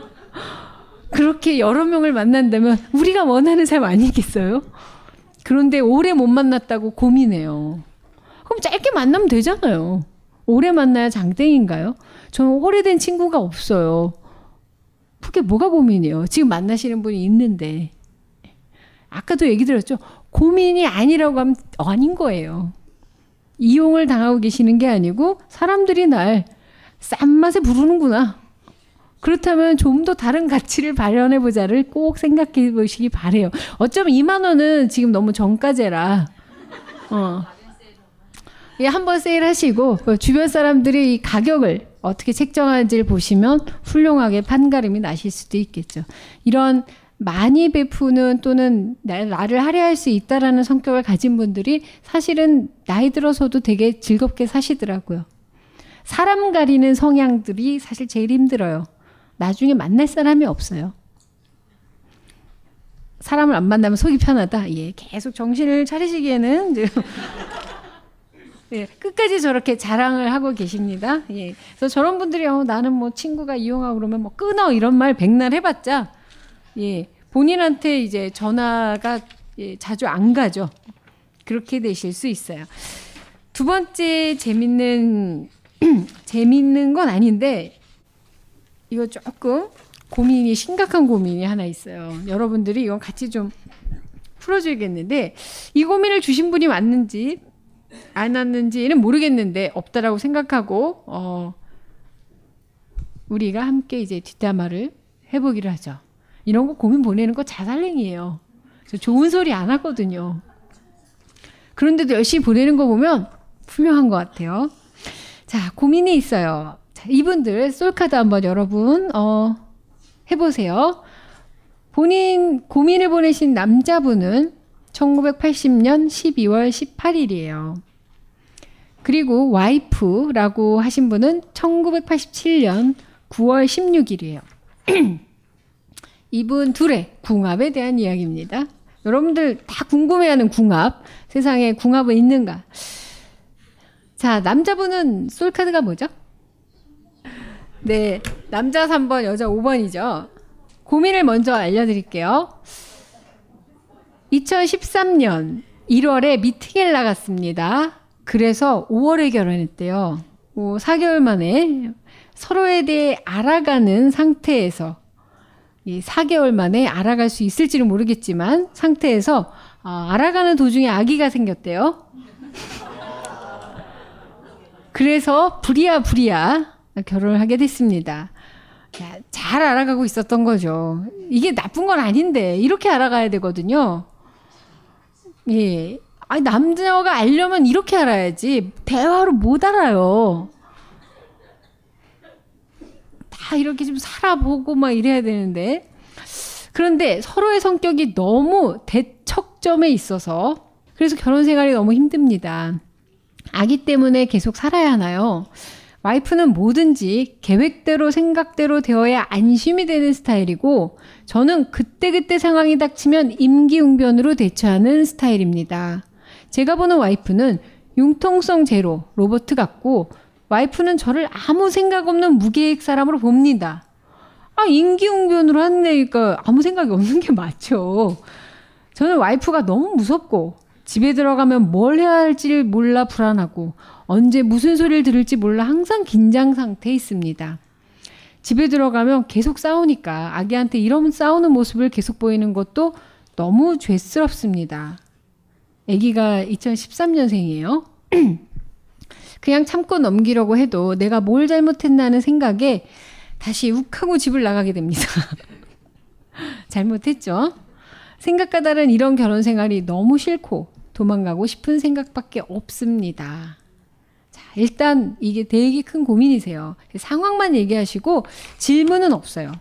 그렇게 여러 명을 만난다면 우리가 원하는 삶 아니겠어요? 그런데 오래 못 만났다고 고민해요. 그럼 짧게 만나면 되잖아요. 오래 만나야 장땡인가요? 저는 오래된 친구가 없어요. 그게 뭐가 고민이에요? 지금 만나시는 분이 있는데. 아까도 얘기 들었죠? 고민이 아니라고 하면 아닌 거예요. 이용을 당하고 계시는 게 아니고 사람들이 날 싼 맛에 부르는구나. 그렇다면 좀 더 다른 가치를 발현해 보자를 꼭 생각해 보시기 바래요. 어쩌면 2만 원은 지금 너무 정가제라. 어. 예, 한번 세일하시고 그 주변 사람들이 이 가격을 어떻게 책정하는지를 보시면 훌륭하게 판가름이 나실 수도 있겠죠. 이런 많이 베푸는 또는 나를 할애할 수 있다라는 성격을 가진 분들이 사실은 나이 들어서도 되게 즐겁게 사시더라고요. 사람 가리는 성향들이 사실 제일 힘들어요. 나중에 만날 사람이 없어요. 사람을 안 만나면 속이 편하다. 예, 계속 정신을 차리시기에는 예, 끝까지 저렇게 자랑을 하고 계십니다. 예, 그래서 저런 분들이 어, 나는 뭐 친구가 이용하고 그러면 뭐 끊어 이런 말 백날 해봤자 예, 본인한테 이제 전화가 예, 자주 안 가죠. 그렇게 되실 수 있어요. 두 번째 재밌는 재밌는 건 아닌데 이거 조금 고민이 심각한 고민이 하나 있어요. 여러분들이 이건 같이 좀 풀어줘야겠는데 이 고민을 주신 분이 맞는지 안 왔는지는 모르겠는데 없다라고 생각하고 어 우리가 함께 이제 뒷담화를 해보기로 하죠. 이런 거 고민 보내는 거 자살행위예요. 저 좋은 소리 안 하거든요. 그런데도 열심히 보내는 거 보면 훌륭한 것 같아요. 자, 고민이 있어요. 자, 이분들 솔카드 한번 여러분 어, 해보세요. 본인 고민을 보내신 남자분은 1980년 12월 18일이에요. 그리고 와이프라고 하신 분은 1987년 9월 16일이에요. 이분 둘의 궁합에 대한 이야기입니다. 여러분들 다 궁금해하는 궁합. 세상에 궁합은 있는가? 자, 남자분은 솔카드가 뭐죠? 네, 남자 3번, 여자 5번이죠. 고민을 먼저 알려드릴게요. 2013년 1월에 미팅을 나갔습니다. 그래서 5월에 결혼했대요. 뭐 4개월 만에 서로에 대해 알아가는 상태에서 이 4개월 만에 알아갈 수 있을지는 모르겠지만 상태에서 어, 알아가는 도중에 아기가 생겼대요. 그래서 부리야 부리야 결혼을 하게 됐습니다. 야, 잘 알아가고 있었던 거죠. 이게 나쁜 건 아닌데 이렇게 알아가야 되거든요. 예. 아니 남자가 알려면 이렇게 알아야지 대화로 못 알아요. 다 이렇게 좀 살아보고 막 이래야 되는데 그런데 서로의 성격이 너무 대척점에 있어서 그래서 결혼 생활이 너무 힘듭니다. 아기 때문에 계속 살아야 하나요? 와이프는 뭐든지 계획대로 생각대로 되어야 안심이 되는 스타일이고 저는 그때그때 상황이 닥치면 임기응변으로 대처하는 스타일입니다. 제가 보는 와이프는 융통성 제로, 로버트 같고 와이프는 저를 아무 생각 없는 무계획 사람으로 봅니다. 아, 임기응변으로 한다니까 아무 생각이 없는 게 맞죠. 저는 와이프가 너무 무섭고 집에 들어가면 뭘 해야 할지 몰라 불안하고 언제 무슨 소리를 들을지 몰라 항상 긴장 상태에 있습니다. 집에 들어가면 계속 싸우니까 아기한테 이런 싸우는 모습을 계속 보이는 것도 너무 죄스럽습니다. 아기가 2013년생이에요. 그냥 참고 넘기려고 해도 내가 뭘 잘못했나는 생각에 다시 욱하고 집을 나가게 됩니다. 잘못했죠? 생각과 다른 이런 결혼 생활이 너무 싫고 도망가고 싶은 생각밖에 없습니다. 자, 일단 이게 되게 큰 고민이세요. 상황만 얘기하시고 질문은 없어요.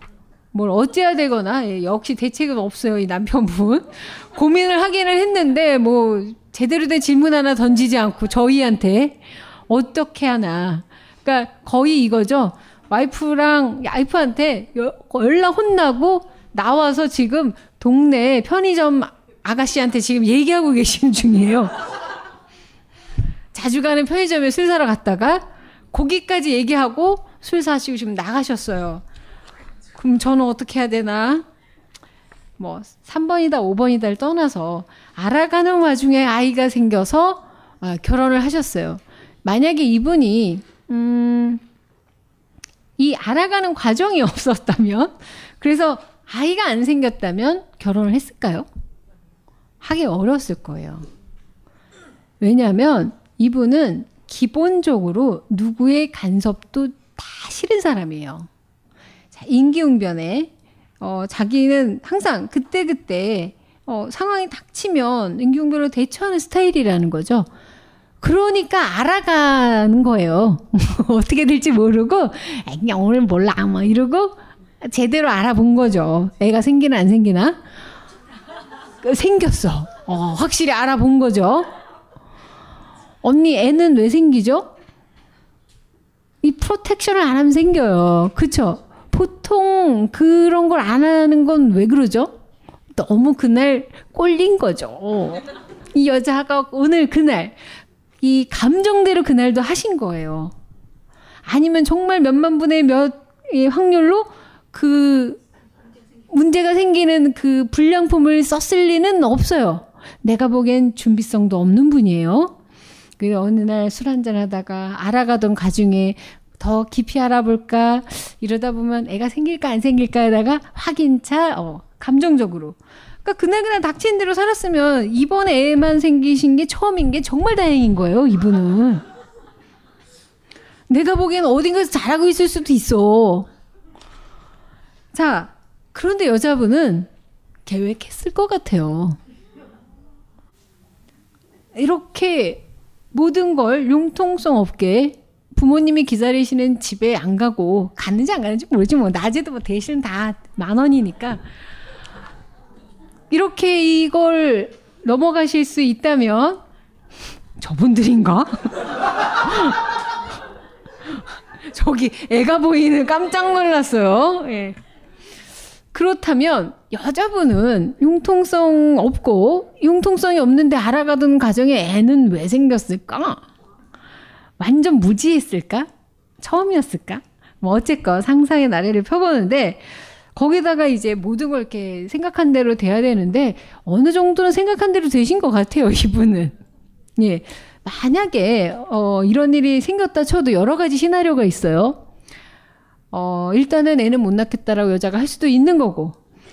뭘 어찌해야 되거나 예, 역시 대책은 없어요 이 남편분 고민을 하기는 했는데 뭐 제대로 된 질문 하나 던지지 않고 저희한테 어떻게 하나 그러니까 거의 이거죠 와이프랑 와이프한테 연락 혼나고 나와서 지금 동네 편의점 아가씨한테 지금 얘기하고 계시는 중이에요. 자주 가는 편의점에 술 사러 갔다가 거기까지 얘기하고 술 사시고 지금 나가셨어요. 그럼 저는 어떻게 해야 되나? 뭐 3번이다 5번이다를 떠나서 알아가는 와중에 아이가 생겨서 아, 결혼을 하셨어요. 만약에 이분이 음, 이 알아가는 과정이 없었다면 그래서 아이가 안 생겼다면 결혼을 했을까요? 하기 어려웠을 거예요. 왜냐하면 이분은 기본적으로 누구의 간섭도 다 싫은 사람이에요. 자, 인기응변에 어, 자기는 항상 그때그때 어, 상황이 닥치면 인기응변으로 대처하는 스타일이라는 거죠. 그러니까 알아가는 거예요. 어떻게 될지 모르고, 그냥 오늘 몰라, 뭐 이러고 제대로 알아본 거죠. 애가 생기나 안 생기나? 생겼어. 어, 확실히 알아본 거죠. 언니 애는 왜 생기죠? 이 프로텍션을 안 하면 생겨요. 그쵸? 보통 그런 걸 안 하는 건 왜 그러죠? 너무 그날 꼴린 거죠. 이 여자가 오늘 그날 이 감정대로 그날도 하신 거예요. 아니면 정말 몇만 분의 몇 확률로 그 문제가 생기는 그 불량품을 썼을 리는 없어요. 내가 보기엔 준비성도 없는 분이에요. 그 어느 날 술 한잔 하다가 알아가던 가중에 더 깊이 알아볼까 이러다 보면 애가 생길까 안 생길까 하다가 확인차 어, 감정적으로 그러니까 그날 그날 닥치는 대로 살았으면 이번에 애만 생기신 게 처음인 게 정말 다행인 거예요, 이분은. 내가 보기엔 어딘가에서 잘하고 있을 수도 있어. 자, 그런데 여자분은 계획했을 것 같아요. 이렇게 모든 걸 융통성 없게 부모님이 기다리시는 집에 안 가고 갔는지 안 갔는지 모르지 뭐 낮에도 뭐 대신 다 만 원이니까 이렇게 이걸 넘어가실 수 있다면 저분들인가? 저기 애가 보이는 깜짝 놀랐어요. 예. 그렇다면 여자분은 융통성 없고 융통성이 없는데 알아가던 가정에 애는 왜 생겼을까? 완전 무지했을까? 처음이었을까? 뭐 어쨌건 상상의 나래를 펴보는데 거기다가 이제 모든 걸 이렇게 생각한 대로 돼야 되는데 어느 정도는 생각한 대로 되신 것 같아요 이분은. 예. 만약에 어 이런 일이 생겼다 쳐도 여러 가지 시나리오가 있어요. 어 일단은 애는 못 낳겠다라고 여자가 할 수도 있는 거고.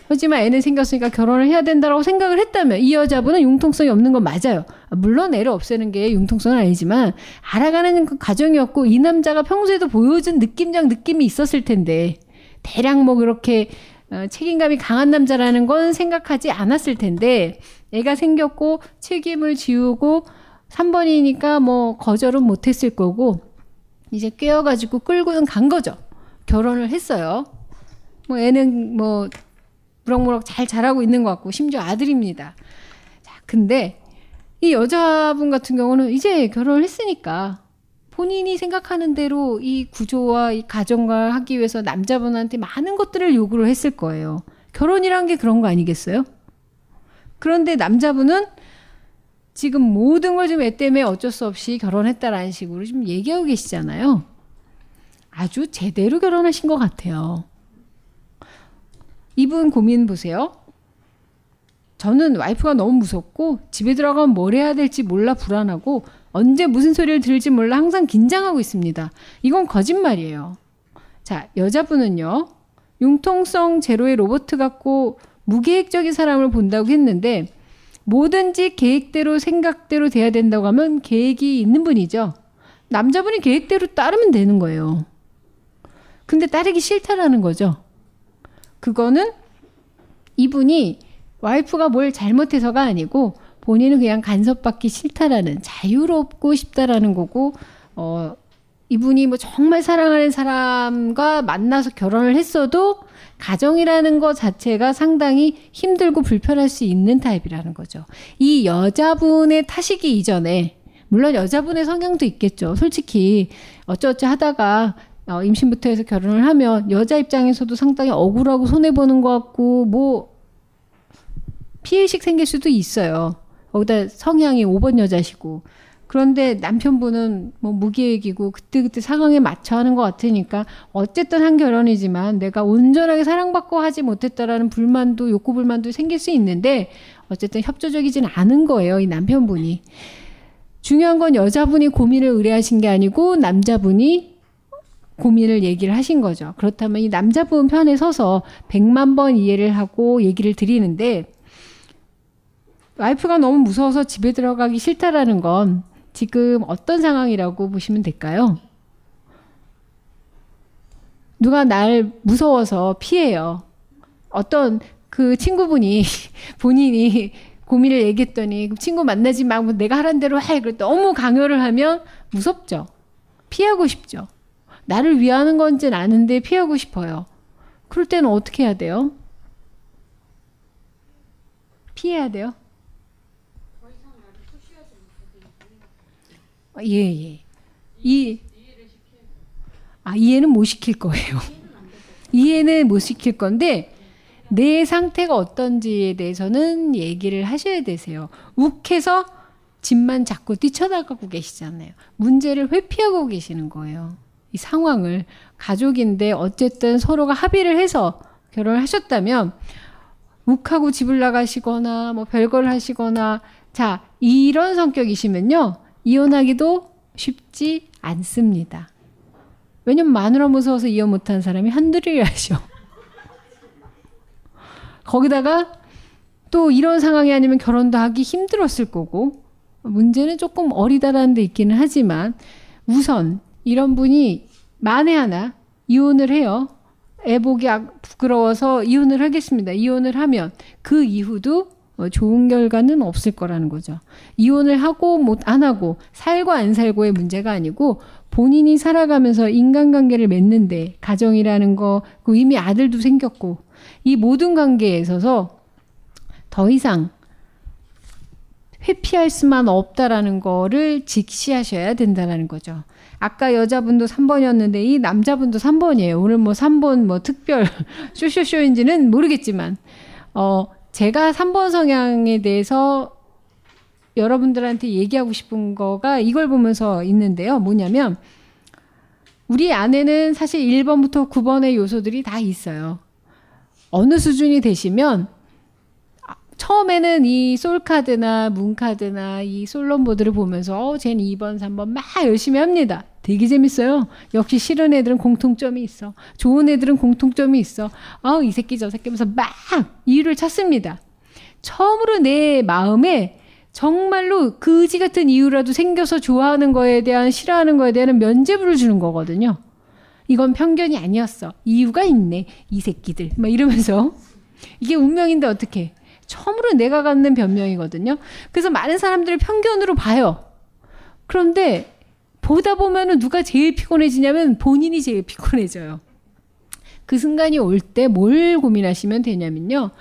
하지만 애는 생겼으니까 결혼을 해야 된다라고 생각을 했다면 이 여자분은 융통성이 없는 건 맞아요. 물론 애를 없애는 게 융통성은 아니지만 알아가는 그 과정이었고 이 남자가 평소에도 보여준 느낌적 느낌이 있었을 텐데 대략 뭐 그렇게 어, 책임감이 강한 남자라는 건 생각하지 않았을 텐데 애가 생겼고 책임을 지우고 3번이니까 뭐 거절은 못했을 거고 이제 깨어가지고 끌고는 간 거죠. 결혼을 했어요. 뭐 애는 뭐 무럭무럭 잘 자라고 있는 것 같고 심지어 아들입니다. 자, 근데 이 여자분 같은 경우는 이제 결혼을 했으니까 본인이 생각하는 대로 이 구조와 이 가정과 하기 위해서 남자분한테 많은 것들을 요구를 했을 거예요. 결혼이란 게 그런 거 아니겠어요? 그런데 남자분은 지금 모든 걸좀애 때문에 어쩔 수 없이 결혼했다라는 식으로 지금 얘기하고 계시잖아요. 아주 제대로 결혼하신 것 같아요. 이분 고민 보세요. 저는 와이프가 너무 무섭고 집에 들어가면 뭘 해야 될지 몰라 불안하고 언제 무슨 소리를 들을지 몰라 항상 긴장하고 있습니다. 이건 거짓말이에요. 자, 여자분은요. 융통성 제로의 로봇 같고 무계획적인 사람을 본다고 했는데 뭐든지 계획대로 생각대로 돼야 된다고 하면 계획이 있는 분이죠. 남자분이 계획대로 따르면 되는 거예요. 근데 따르기 싫다라는 거죠. 그거는 이분이 와이프가 뭘 잘못해서가 아니고 본인은 그냥 간섭받기 싫다라는 자유롭고 싶다라는 거고 어 이분이 뭐 정말 사랑하는 사람과 만나서 결혼을 했어도 가정이라는 것 자체가 상당히 힘들고 불편할 수 있는 타입이라는 거죠. 이 여자분의 타시기 이전에 물론 여자분의 성향도 있겠죠. 솔직히 어쩌어쩌 하다가 어, 임신부터 해서 결혼을 하면 여자 입장에서도 상당히 억울하고 손해 보는 것 같고 뭐 피해식 생길 수도 있어요. 거기다 성향이 5번 여자시고 그런데 남편분은 뭐 무계획이고 그때그때 상황에 맞춰 하는 것 같으니까 어쨌든 한 결혼이지만 내가 온전하게 사랑받고 하지 못했다라는 불만도 욕구 불만도 생길 수 있는데 어쨌든 협조적이진 않은 거예요 이 남편분이 중요한 건 여자분이 고민을 의뢰하신 게 아니고 남자분이 고민을 얘기를 하신 거죠. 그렇다면 이 남자분 편에 서서 100만 번 이해를 하고 얘기를 드리는데 와이프가 너무 무서워서 집에 들어가기 싫다라는 건 지금 어떤 상황이라고 보시면 될까요? 누가 날 무서워서 피해요. 어떤 그 친구분이 본인이 고민을 얘기했더니 친구 만나지 말고 내가 하란 대로 해. 그랬 너무 강요를 하면 무섭죠. 피하고 싶죠. 나를 위하는 건지는 아는데 피하고 싶어요. 그럴 때는 어떻게 해야 돼요? 피해야 돼요? 예, 예. 이, 아, 이해는 못 시킬 거예요. 이해는 못 시킬 건데, 내 상태가 어떤지에 대해서는 얘기를 하셔야 되세요. 욱해서 집만 자꾸 뛰쳐나가고 계시잖아요. 문제를 회피하고 계시는 거예요. 이 상황을 가족인데 어쨌든 서로가 합의를 해서 결혼을 하셨다면 욱하고 집을 나가시거나 뭐 별걸 하시거나 자 이런 성격이시면요 이혼하기도 쉽지 않습니다. 왜냐면 마누라 무서워서 이혼 못한 사람이 한둘이라죠. 거기다가 또 이런 상황이 아니면 결혼도 하기 힘들었을 거고 문제는 조금 어리다라는 데 있기는 하지만 우선 이런 분이 만에 하나 이혼을 해요. 애 보기 아- 부끄러워서 이혼을 하겠습니다. 이혼을 하면 그 이후도 어, 좋은 결과는 없을 거라는 거죠. 이혼을 하고 못 안 하고 살고 안 살고의 문제가 아니고 본인이 살아가면서 인간관계를 맺는데 가정이라는 거, 그 이미 아들도 생겼고 이 모든 관계에 있어서 더 이상 회피할 수만 없다라는 거를 직시하셔야 된다라는 거죠. 아까 여자분도 3번이었는데 이 남자분도 3번이에요. 오늘 뭐 3번 뭐 특별 쇼쇼쇼인지는 모르겠지만 어 제가 3번 성향에 대해서 여러분들한테 얘기하고 싶은 거가 이걸 보면서 있는데요. 뭐냐면 우리 안에는 사실 1번부터 9번의 요소들이 다 있어요. 어느 수준이 되시면 아, 처음에는 이 솔카드나 문카드나 이 솔론보드를 보면서 어, 쟤는 2번, 3번 막 열심히 합니다. 되게 재밌어요. 역시 싫은 애들은 공통점이 있어. 좋은 애들은 공통점이 있어. 아, 이 새끼 저 새끼 하면서 막 이유를 찾습니다. 처음으로 내 마음에 정말로 그지 같은 이유라도 생겨서 좋아하는 거에 대한 싫어하는 거에 대한 면죄부를 주는 거거든요. 이건 편견이 아니었어. 이유가 있네. 이 새끼들. 막 이러면서 이게 운명인데 어떻게? 처음으로 내가 갖는 변명이거든요. 그래서 많은 사람들을 편견으로 봐요. 그런데 보다 보면은 누가 제일 피곤해지냐면 본인이 제일 피곤해져요. 그 순간이 올 때 뭘 고민하시면 되냐면요.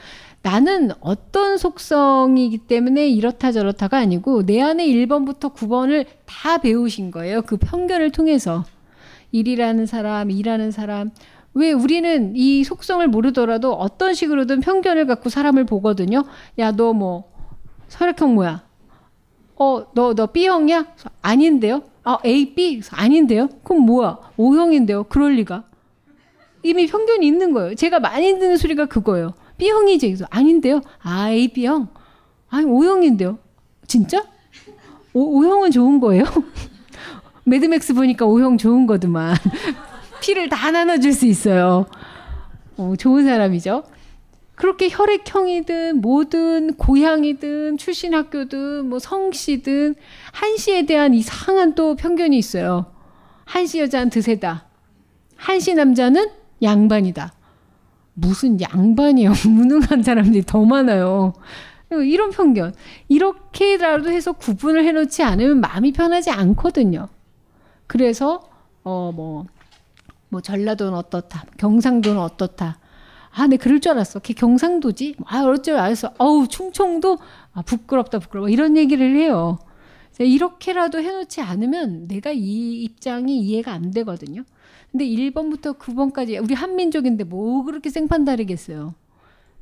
나는 어떤 속성이기 때문에 이렇다 저렇다가 아니고 내 안에 1번부터 9번을 다 배우신 거예요. 그 편견을 통해서. 일이라는 사람, 일하는 사람. 왜 우리는 이 속성을 모르더라도 어떤 식으로든 편견을 갖고 사람을 보거든요. 야, 너 뭐, 혈액형 뭐야? 어, 너, 너 B형이야? 아닌데요? 아, A, B? 아닌데요? 그럼 뭐야? O형인데요? 그럴 리가. 이미 편견이 있는 거예요. 제가 많이 듣는 소리가 그거예요. B형이지. 그래서 아닌데요? 아, A, B형? 아니, O형인데요? 진짜? 오, O형은 좋은 거예요? 매드맥스 보니까 O형 좋은 거더만. 피를 다 나눠줄 수 있어요. 어, 좋은 사람이죠. 그렇게 혈액형이든 뭐든 고향이든 출신 학교든 뭐 성씨든 한씨에 대한 이상한 또 편견이 있어요. 한씨 여자는 드세다. 한씨 남자는 양반이다. 무슨 양반이요? 무능한 사람들이 더 많아요. 이런 편견. 이렇게라도 해서 구분을 해놓지 않으면 마음이 편하지 않거든요. 그래서 어 뭐 뭐 전라도는 어떻다, 경상도는 어떻다. 아, 내 그럴 줄 알았어. 걔 경상도지? 아, 어쩔 줄 알았어. 어우, 충청도? 아, 부끄럽다, 부끄러워. 이런 얘기를 해요. 이렇게라도 해놓지 않으면 내가 이 입장이 이해가 안 되거든요. 근데 1번부터 9번까지 우리 한민족인데 뭐 그렇게 생판 다르겠어요.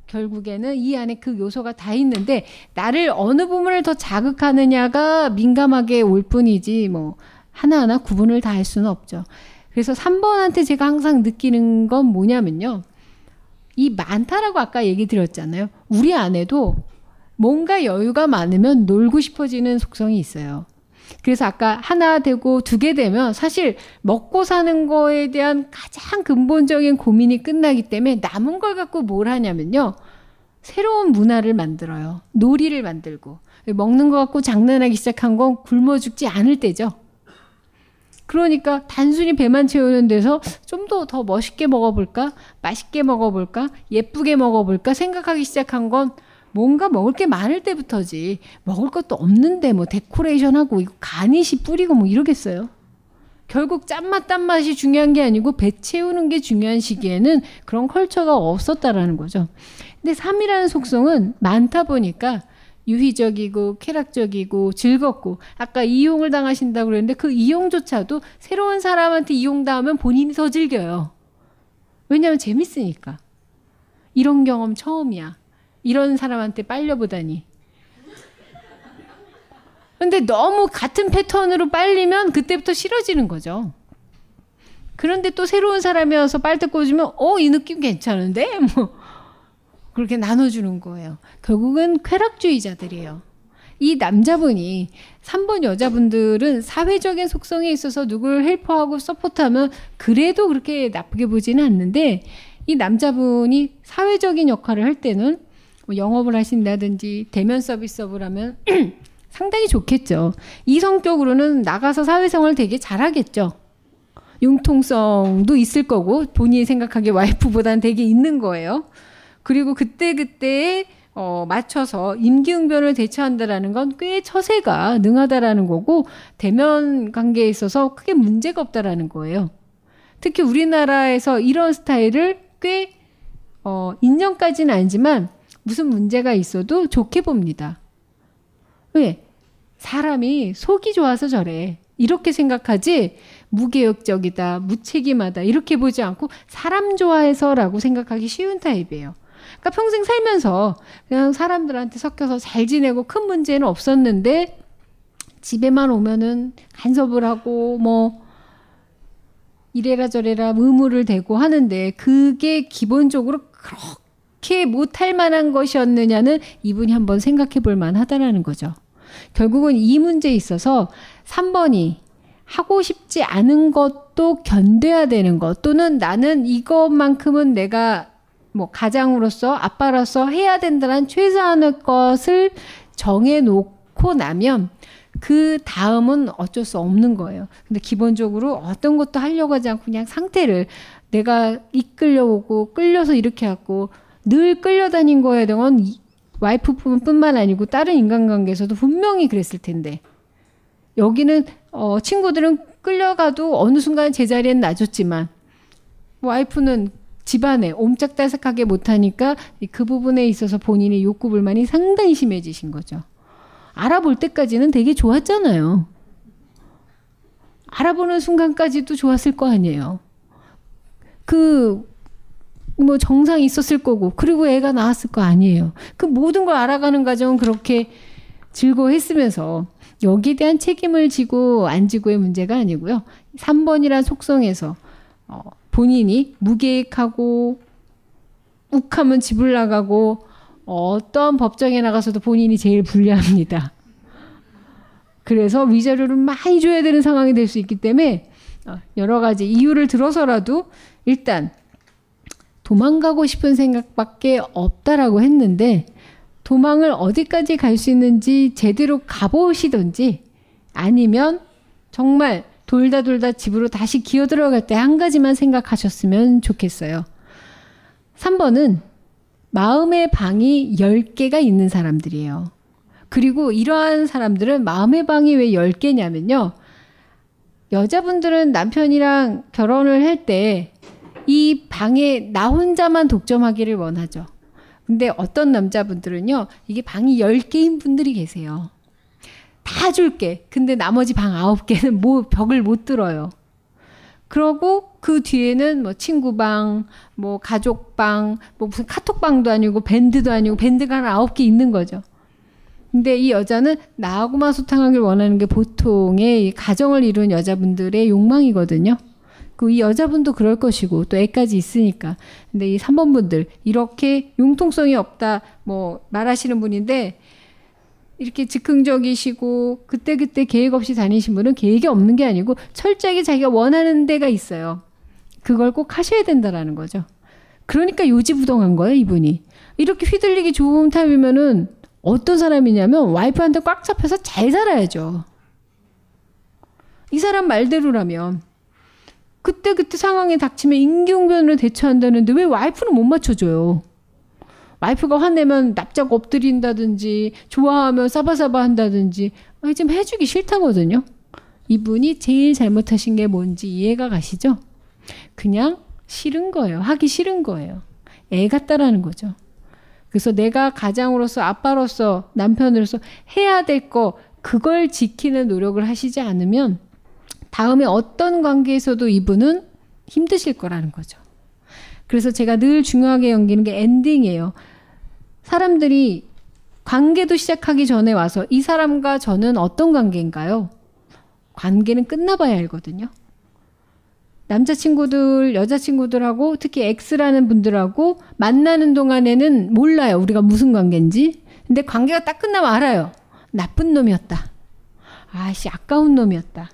결국에는 이 안에 그 요소가 다 있는데 나를 어느 부분을 더 자극하느냐가 민감하게 올 뿐이지 뭐 하나하나 구분을 다 할 수는 없죠. 그래서 3번한테 제가 항상 느끼는 건 뭐냐면요. 이 많다라고 아까 얘기 드렸잖아요. 우리 안에도 뭔가 여유가 많으면 놀고 싶어지는 속성이 있어요. 그래서 아까 하나 되고 두 개 되면 사실 먹고 사는 거에 대한 가장 근본적인 고민이 끝나기 때문에 남은 걸 갖고 뭘 하냐면요. 새로운 문화를 만들어요. 놀이를 만들고. 먹는 거 갖고 장난하기 시작한 건 굶어 죽지 않을 때죠. 그러니까 단순히 배만 채우는 데서 좀 더 더 멋있게 먹어볼까? 맛있게 먹어볼까? 예쁘게 먹어볼까? 생각하기 시작한 건 뭔가 먹을 게 많을 때부터지. 먹을 것도 없는데 뭐 데코레이션 하고 이거 가니시 뿌리고 뭐 이러겠어요. 결국 짠맛 딴맛이 중요한 게 아니고 배 채우는 게 중요한 시기에는 그런 컬처가 없었다라는 거죠. 근데 3이라는 속성은 많다 보니까 유희적이고 쾌락적이고 즐겁고 아까 이용을 당하신다고 그랬는데 그 이용조차도 새로운 사람한테 이용당하면 본인이 더 즐겨요. 왜냐하면 재밌으니까. 이런 경험 처음이야. 이런 사람한테 빨려보다니. 근데 너무 같은 패턴으로 빨리면 그때부터 싫어지는 거죠. 그런데 또 새로운 사람이 와서 빨대 꽂으면 어 이 느낌 괜찮은데 뭐 그렇게 나눠주는 거예요. 결국은 쾌락주의자들이에요. 이 남자분이 3번 여자분들은 사회적인 속성에 있어서 누구를 헬퍼하고 서포트하면 그래도 그렇게 나쁘게 보지는 않는데 이 남자분이 사회적인 역할을 할 때는 뭐 영업을 하신다든지 대면 서비스업을 하면 상당히 좋겠죠. 이성적으로는 나가서 사회생활 되게 잘하겠죠. 융통성도 있을 거고 본인이 생각하기에 와이프보다는 되게 있는 거예요. 그리고 그때 그때 어, 맞춰서 임기응변을 대처한다라는 건 꽤 처세가 능하다라는 거고 대면 관계에 있어서 크게 문제가 없다라는 거예요. 특히 우리나라에서 이런 스타일을 꽤 어, 인정까지는 아니지만 무슨 문제가 있어도 좋게 봅니다. 왜? 사람이 속이 좋아서 저래. 이렇게 생각하지 무계획적이다, 무책임하다 이렇게 보지 않고 사람 좋아해서라고 생각하기 쉬운 타입이에요. 그러니까 평생 살면서 그냥 사람들한테 섞여서 잘 지내고 큰 문제는 없었는데 집에만 오면은 간섭을 하고 뭐 이래라 저래라 의무를 대고 하는데 그게 기본적으로 그렇게 못할 만한 것이었느냐는 이분이 한번 생각해 볼 만하다라는 거죠. 결국은 이 문제에 있어서 3번이 하고 싶지 않은 것도 견뎌야 되는 것 또는 나는 이것만큼은 내가 뭐 가장으로서 아빠로서 해야 된다는 최소한의 것을 정해 놓고 나면 그 다음은 어쩔 수 없는 거예요. 근데 기본적으로 어떤 것도 하려고 하지 않고 그냥 상태를 내가 이끌려오고 끌려서 이렇게 하고 늘 끌려다닌 거에 대한 와이프 뿐만 아니고 다른 인간관계에서도 분명히 그랬을 텐데 여기는 어, 친구들은 끌려가도 어느 순간 제자리엔 놔줬지만 와이프는 집안에 옴짝달싹하게 못하니까 그 부분에 있어서 본인의 욕구 불만이 상당히 심해지신 거죠. 알아볼 때까지는 되게 좋았잖아요. 알아보는 순간까지도 좋았을 거 아니에요. 그, 뭐 정상이 있었을 거고, 그리고 애가 나왔을 거 아니에요. 그 모든 걸 알아가는 과정은 그렇게 즐거워했으면서, 여기에 대한 책임을 지고 안 지고의 문제가 아니고요. 3번이란 속성에서, 어, 본인이 무계획하고, 욱하면 집을 나가고, 어떤 법정에 나가서도 본인이 제일 불리합니다. 그래서 위자료를 많이 줘야 되는 상황이 될 수 있기 때문에 어, 여러 가지 이유를 들어서라도 일단 도망가고 싶은 생각밖에 없다라고 했는데 도망을 어디까지 갈 수 있는지 제대로 가보시던지 아니면 정말 돌다 돌다 집으로 다시 기어 들어갈 때 한 가지만 생각하셨으면 좋겠어요. 3번은 마음의 방이 10개가 있는 사람들이에요. 그리고 이러한 사람들은 마음의 방이 왜 10개냐면요. 여자분들은 남편이랑 결혼을 할 때 이 방에 나 혼자만 독점하기를 원하죠. 근데 어떤 남자분들은요, 이게 방이 10개인 분들이 계세요. 다 줄게. 근데 나머지 방 9개는 뭐 벽을 못 들어요. 그러고 그 뒤에는 뭐 친구방, 뭐 가족방, 뭐 무슨 카톡방도 아니고 밴드도 아니고 밴드가 한 아홉 개 있는 거죠. 근데 이 여자는 나하고만 소통하길 원하는 게 보통의 가정을 이룬 여자분들의 욕망이거든요. 그 이 여자분도 그럴 것이고 또 애까지 있으니까. 근데 이 3번 분들 이렇게 융통성이 없다 뭐 말하시는 분인데 이렇게 즉흥적이시고 그때그때 계획 없이 다니신 분은 계획이 없는 게 아니고 철저하게 자기가 원하는 데가 있어요. 그걸 꼭 하셔야 된다라는 거죠. 그러니까 요지부동한 거예요, 이분이. 이렇게 휘둘리기 좋은 타입이면은 어떤 사람이냐면 와이프한테 꽉 잡혀서 잘 살아야죠. 이 사람 말대로라면 그때 그때 상황에 닥치면 임기응변으로 대처한다는데 왜 와이프는 못 맞춰줘요? 와이프가 화내면 납작 엎드린다든지 좋아하면 사바사바 한다든지 좀 해주기 싫다거든요. 이분이 제일 잘못하신 게 뭔지 이해가 가시죠? 그냥 싫은 거예요. 하기 싫은 거예요. 애 같다라는 거죠. 그래서 내가 가장으로서 아빠로서 남편으로서 해야 될 거 그걸 지키는 노력을 하시지 않으면 다음에 어떤 관계에서도 이분은 힘드실 거라는 거죠. 그래서 제가 늘 중요하게 연기는 게 엔딩이에요. 사람들이 관계도 시작하기 전에 와서 이 사람과 저는 어떤 관계인가요? 관계는 끝나봐야 알거든요. 남자친구들, 여자친구들하고 특히 X라는 분들하고 만나는 동안에는 몰라요. 우리가 무슨 관계인지. 근데 관계가 딱 끝나면 알아요. 나쁜 놈이었다. 아씨, 아까운 놈이었다.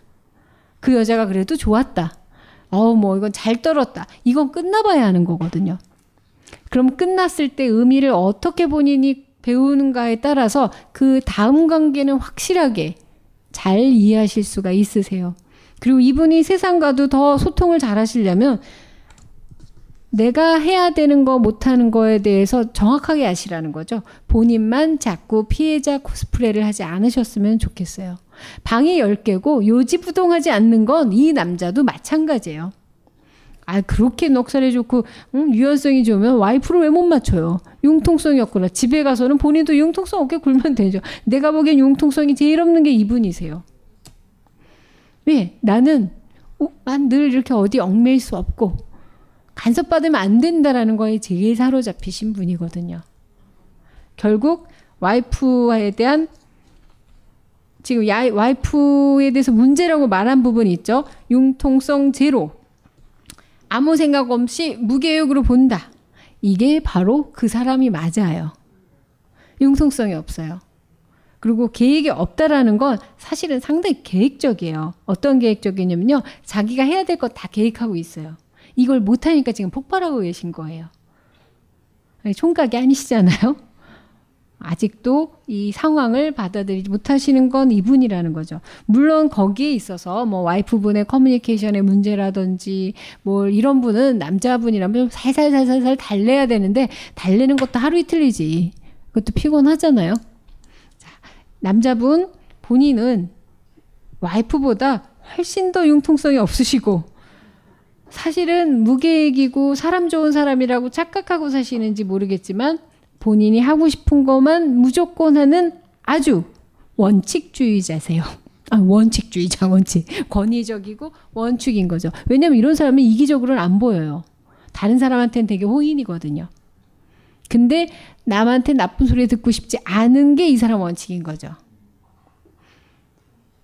그 여자가 그래도 좋았다. 어, 뭐, 이건 잘 떨었다. 이건 끝나봐야 하는 거거든요. 그럼 끝났을 때 의미를 어떻게 본인이 배우는가에 따라서 그 다음 관계는 확실하게 잘 이해하실 수가 있으세요. 그리고 이분이 세상과도 더 소통을 잘 하시려면 내가 해야 되는 거 못하는 거에 대해서 정확하게 아시라는 거죠. 본인만 자꾸 피해자 코스프레를 하지 않으셨으면 좋겠어요. 방이 10개고 요지부동하지 않는 건 이 남자도 마찬가지예요. 아 그렇게 넉살이 좋고 응? 유연성이 좋으면 와이프를 왜 못 맞춰요? 융통성이 없구나. 집에 가서는 본인도 융통성 없게 굴면 되죠. 내가 보기엔 융통성이 제일 없는 게 이분이세요. 왜? 나는 난늘 이렇게 어디 얽매일 수 없고 간섭받으면 안 된다라는 거에 제일 사로잡히신 분이거든요. 결국 와이프에 대한 지금 야, 와이프에 대해서 문제라고 말한 부분이 있죠. 융통성 제로. 아무 생각 없이 무계획으로 본다. 이게 바로 그 사람이 맞아요. 융통성이 없어요. 그리고 계획이 없다라는 건 사실은 상당히 계획적이에요. 어떤 계획적이냐면요. 자기가 해야 될거다 계획하고 있어요. 이걸 못하니까 지금 폭발하고 계신 거예요. 총각이 아니시잖아요. 아직도 이 상황을 받아들이지 못하시는 건 이분이라는 거죠. 물론 거기에 있어서 뭐 와이프분의 커뮤니케이션의 문제라든지 뭐 이런 분은 남자분이라면 살살살살살 달래야 되는데 달래는 것도 하루 이틀이지. 그것도 피곤하잖아요. 자, 남자분 본인은 와이프보다 훨씬 더 융통성이 없으시고 사실은 무계획이고 사람 좋은 사람이라고 착각하고 사시는지 모르겠지만 본인이 하고 싶은 것만 무조건 하는 아주 원칙주의자세요. 아, 원칙주의자, 원칙. 권위적이고 원칙인 거죠. 왜냐면 이런 사람은 이기적으로는 안 보여요. 다른 사람한테는 되게 호인이거든요. 근데 남한테 나쁜 소리 듣고 싶지 않은 게 이 사람 원칙인 거죠.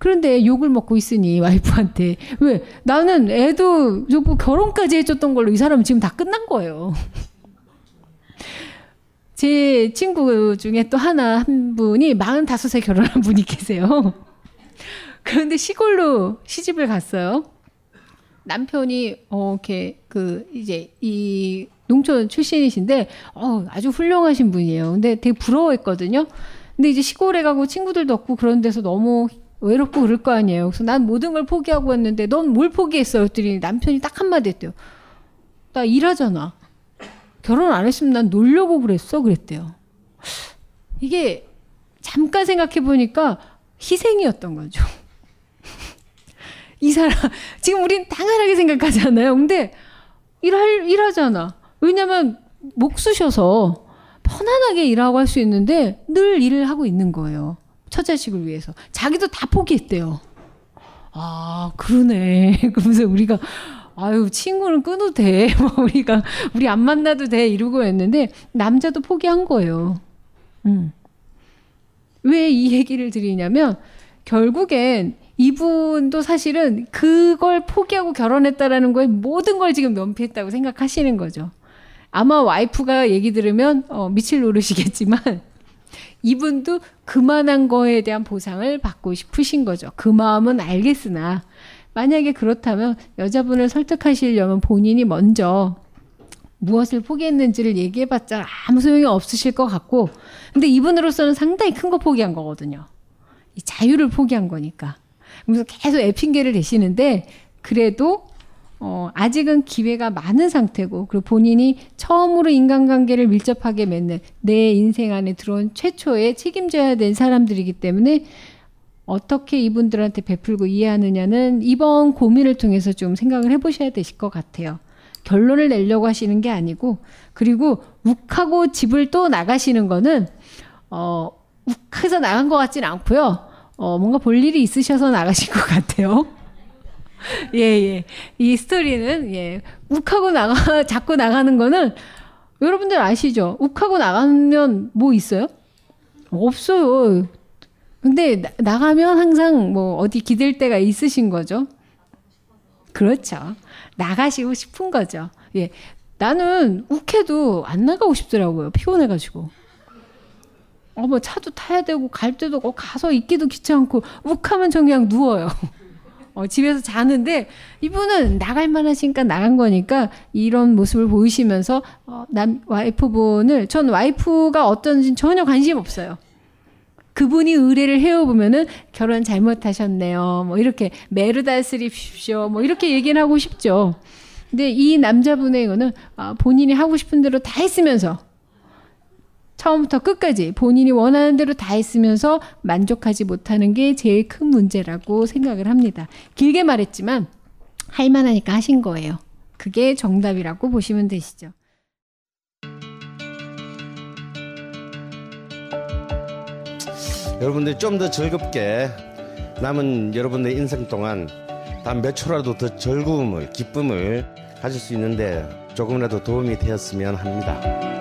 그런데 욕을 먹고 있으니 와이프한테 왜 나는 애도 뭐 결혼까지 해줬던 걸로 이 사람은 지금 다 끝난 거예요. 제 친구 중에 또 하나 한 분이 45세 결혼한 분이 계세요. 그런데 시골로 시집을 갔어요. 남편이 어 이렇게 그 이제 이 농촌 출신이신데 어 아주 훌륭하신 분이에요. 근데 되게 부러워했거든요. 근데 이제 시골에 가고 친구들도 없고 그런 데서 너무 외롭고 그럴 거 아니에요. 그래서 난 모든 걸 포기하고 했는데 넌 뭘 포기했어? 그랬더니 남편이 딱 한마디 했대요. 나 일하잖아. 결혼 안 했으면 난 놀려고 그랬어. 그랬대요. 이게 잠깐 생각해 보니까 희생이었던 거죠. 이 사람, 지금 우린 당연하게 생각하잖아요. 근데 일할, 일하잖아. 왜냐면 목 쑤셔서 편안하게 일하고 할 수 있는데 늘 일을 하고 있는 거예요. 처자식을 위해서. 자기도 다 포기했대요. 아, 그러네. 그러면서 우리가 아유, 친구는 끊어도 돼. 뭐 우리가, 우리 안 만나도 돼. 이러고 했는데, 남자도 포기한 거예요. 음. 왜 이 얘기를 드리냐면, 결국엔 이분도 사실은 그걸 포기하고 결혼했다라는 거에 모든 걸 지금 면피했다고 생각하시는 거죠. 아마 와이프가 얘기 들으면, 어, 미칠 노릇이겠지만, 이분도 그만한 거에 대한 보상을 받고 싶으신 거죠. 그 마음은 알겠으나, 만약에 그렇다면 여자분을 설득하시려면 본인이 먼저 무엇을 포기했는지를 얘기해봤자 아무 소용이 없으실 것 같고, 근데 이분으로서는 상당히 큰 거 포기한 거거든요. 이 자유를 포기한 거니까. 그래서 계속 애핑계를 대시는데, 그래도 어, 아직은 기회가 많은 상태고, 그리고 본인이 처음으로 인간관계를 밀접하게 맺는 내 인생 안에 들어온 최초의 책임져야 될 사람들이기 때문에 어떻게 이분들한테 베풀고 이해하느냐는 이번 고민을 통해서 좀 생각을 해보셔야 되실 것 같아요. 결론을 내려고 하시는 게 아니고, 그리고 욱하고 집을 또 나가시는 거는, 어, 욱해서 나간 것 같진 않고요. 어, 뭔가 볼 일이 있으셔서 나가신 것 같아요. 예, 예. 이 스토리는, 예. 욱하고 나가, 자꾸 나가는 거는, 여러분들 아시죠? 욱하고 나가면 뭐 있어요? 없어요. 근데 나, 가면 항상 뭐 어디 기댈 데가 있으신 거죠. 그렇죠. 나가시고 싶은 거죠. 예. 나는 욱해도 안 나가고 싶더라고요. 피곤해가지고. 어, 뭐 차도 타야 되고 갈 없고 가서 있기도 귀찮고 욱하면 저 그냥 누워요. 어, 집에서 자는데 이분은 나갈 만하시니까 나간 거니까 이런 모습을 보이시면서 어, 남 와이프분을 전 와이프가 어떤지 전혀 관심 없어요. 그분이 의뢰를 해오보면은 결혼 잘못하셨네요. 뭐 이렇게 메르다스립십시오. 뭐 이렇게 얘기는 하고 싶죠. 근데 이 남자분의 이거는 아, 본인이 하고 싶은 대로 다 했으면서 처음부터 끝까지 본인이 원하는 대로 다 했으면서 만족하지 못하는 게 제일 큰 문제라고 생각을 합니다. 길게 말했지만 할 만하니까 하신 거예요. 그게 정답이라고 보시면 되시죠. 여러분들이 좀더 즐겁게 남은 여러분의 인생 동안 단 몇 초라도 더 즐거움을 기쁨을 가질 수 있는데 조금이라도 도움이 되었으면 합니다.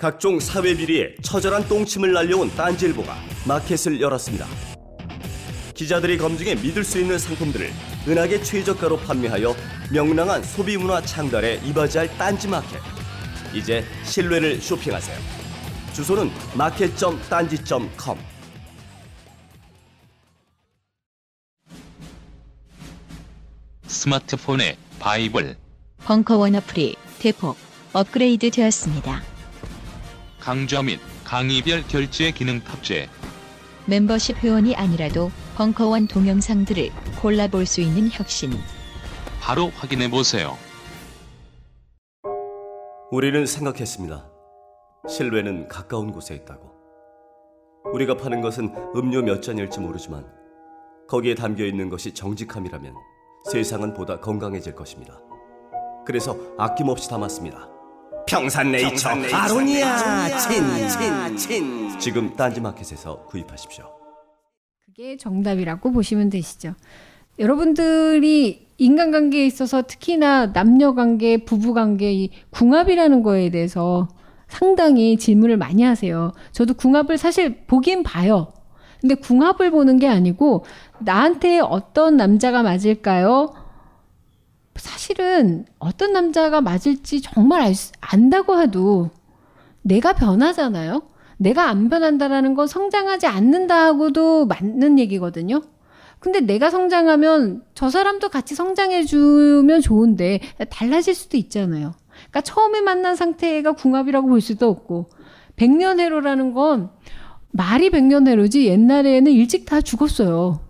각종 사회 비리에 처절한 똥침을 날려온 딴지일보가 마켓을 열었습니다. 기자들이 검증해 믿을 수 있는 상품들을 은하계 최저가로 판매하여 명랑한 소비 문화 창달에 이바지할 딴지 마켓. 이제 신뢰를 쇼핑하세요. 주소는 마켓.딴지.com. 스마트폰의 바이블 벙커원 어플이 대폭 업그레이드 되었습니다. 강좌 및 강의별 결제 기능 탑재 멤버십 회원이 아니라도 벙커원 동영상들을 골라볼 수 있는 혁신. 바로 확인해 보세요. 우리는 생각했습니다. 신뢰는 가까운 곳에 있다고. 우리가 파는 것은 음료 몇 잔일지 모르지만 거기에 담겨 있는 것이 정직함이라면 세상은 보다 건강해질 것입니다. 그래서 아낌없이 담았습니다. 평산네이처 아로니아 친친친 지금 딴지마켓에서 구입하십시오. 그게 정답이라고 보시면 되시죠. 여러분들이 인간관계에 있어서 특히나 남녀관계, 부부관계, 이 궁합이라는 거에 대해서 상당히 질문을 많이 하세요. 저도 궁합을 사실 보긴 봐요. 근데 궁합을 보는 게 아니고 나한테 어떤 남자가 맞을까요? 사실은 어떤 남자가 맞을지 정말 알 수, 안다고 해도 내가 변하잖아요. 내가 안 변한다라는 건 성장하지 않는다고도 맞는 얘기거든요. 근데 내가 성장하면 저 사람도 같이 성장해주면 좋은데 달라질 수도 있잖아요. 그러니까 처음에 만난 상태가 궁합이라고 볼 수도 없고 백년해로라는 건 말이 백년해로지 옛날에는 일찍 다 죽었어요.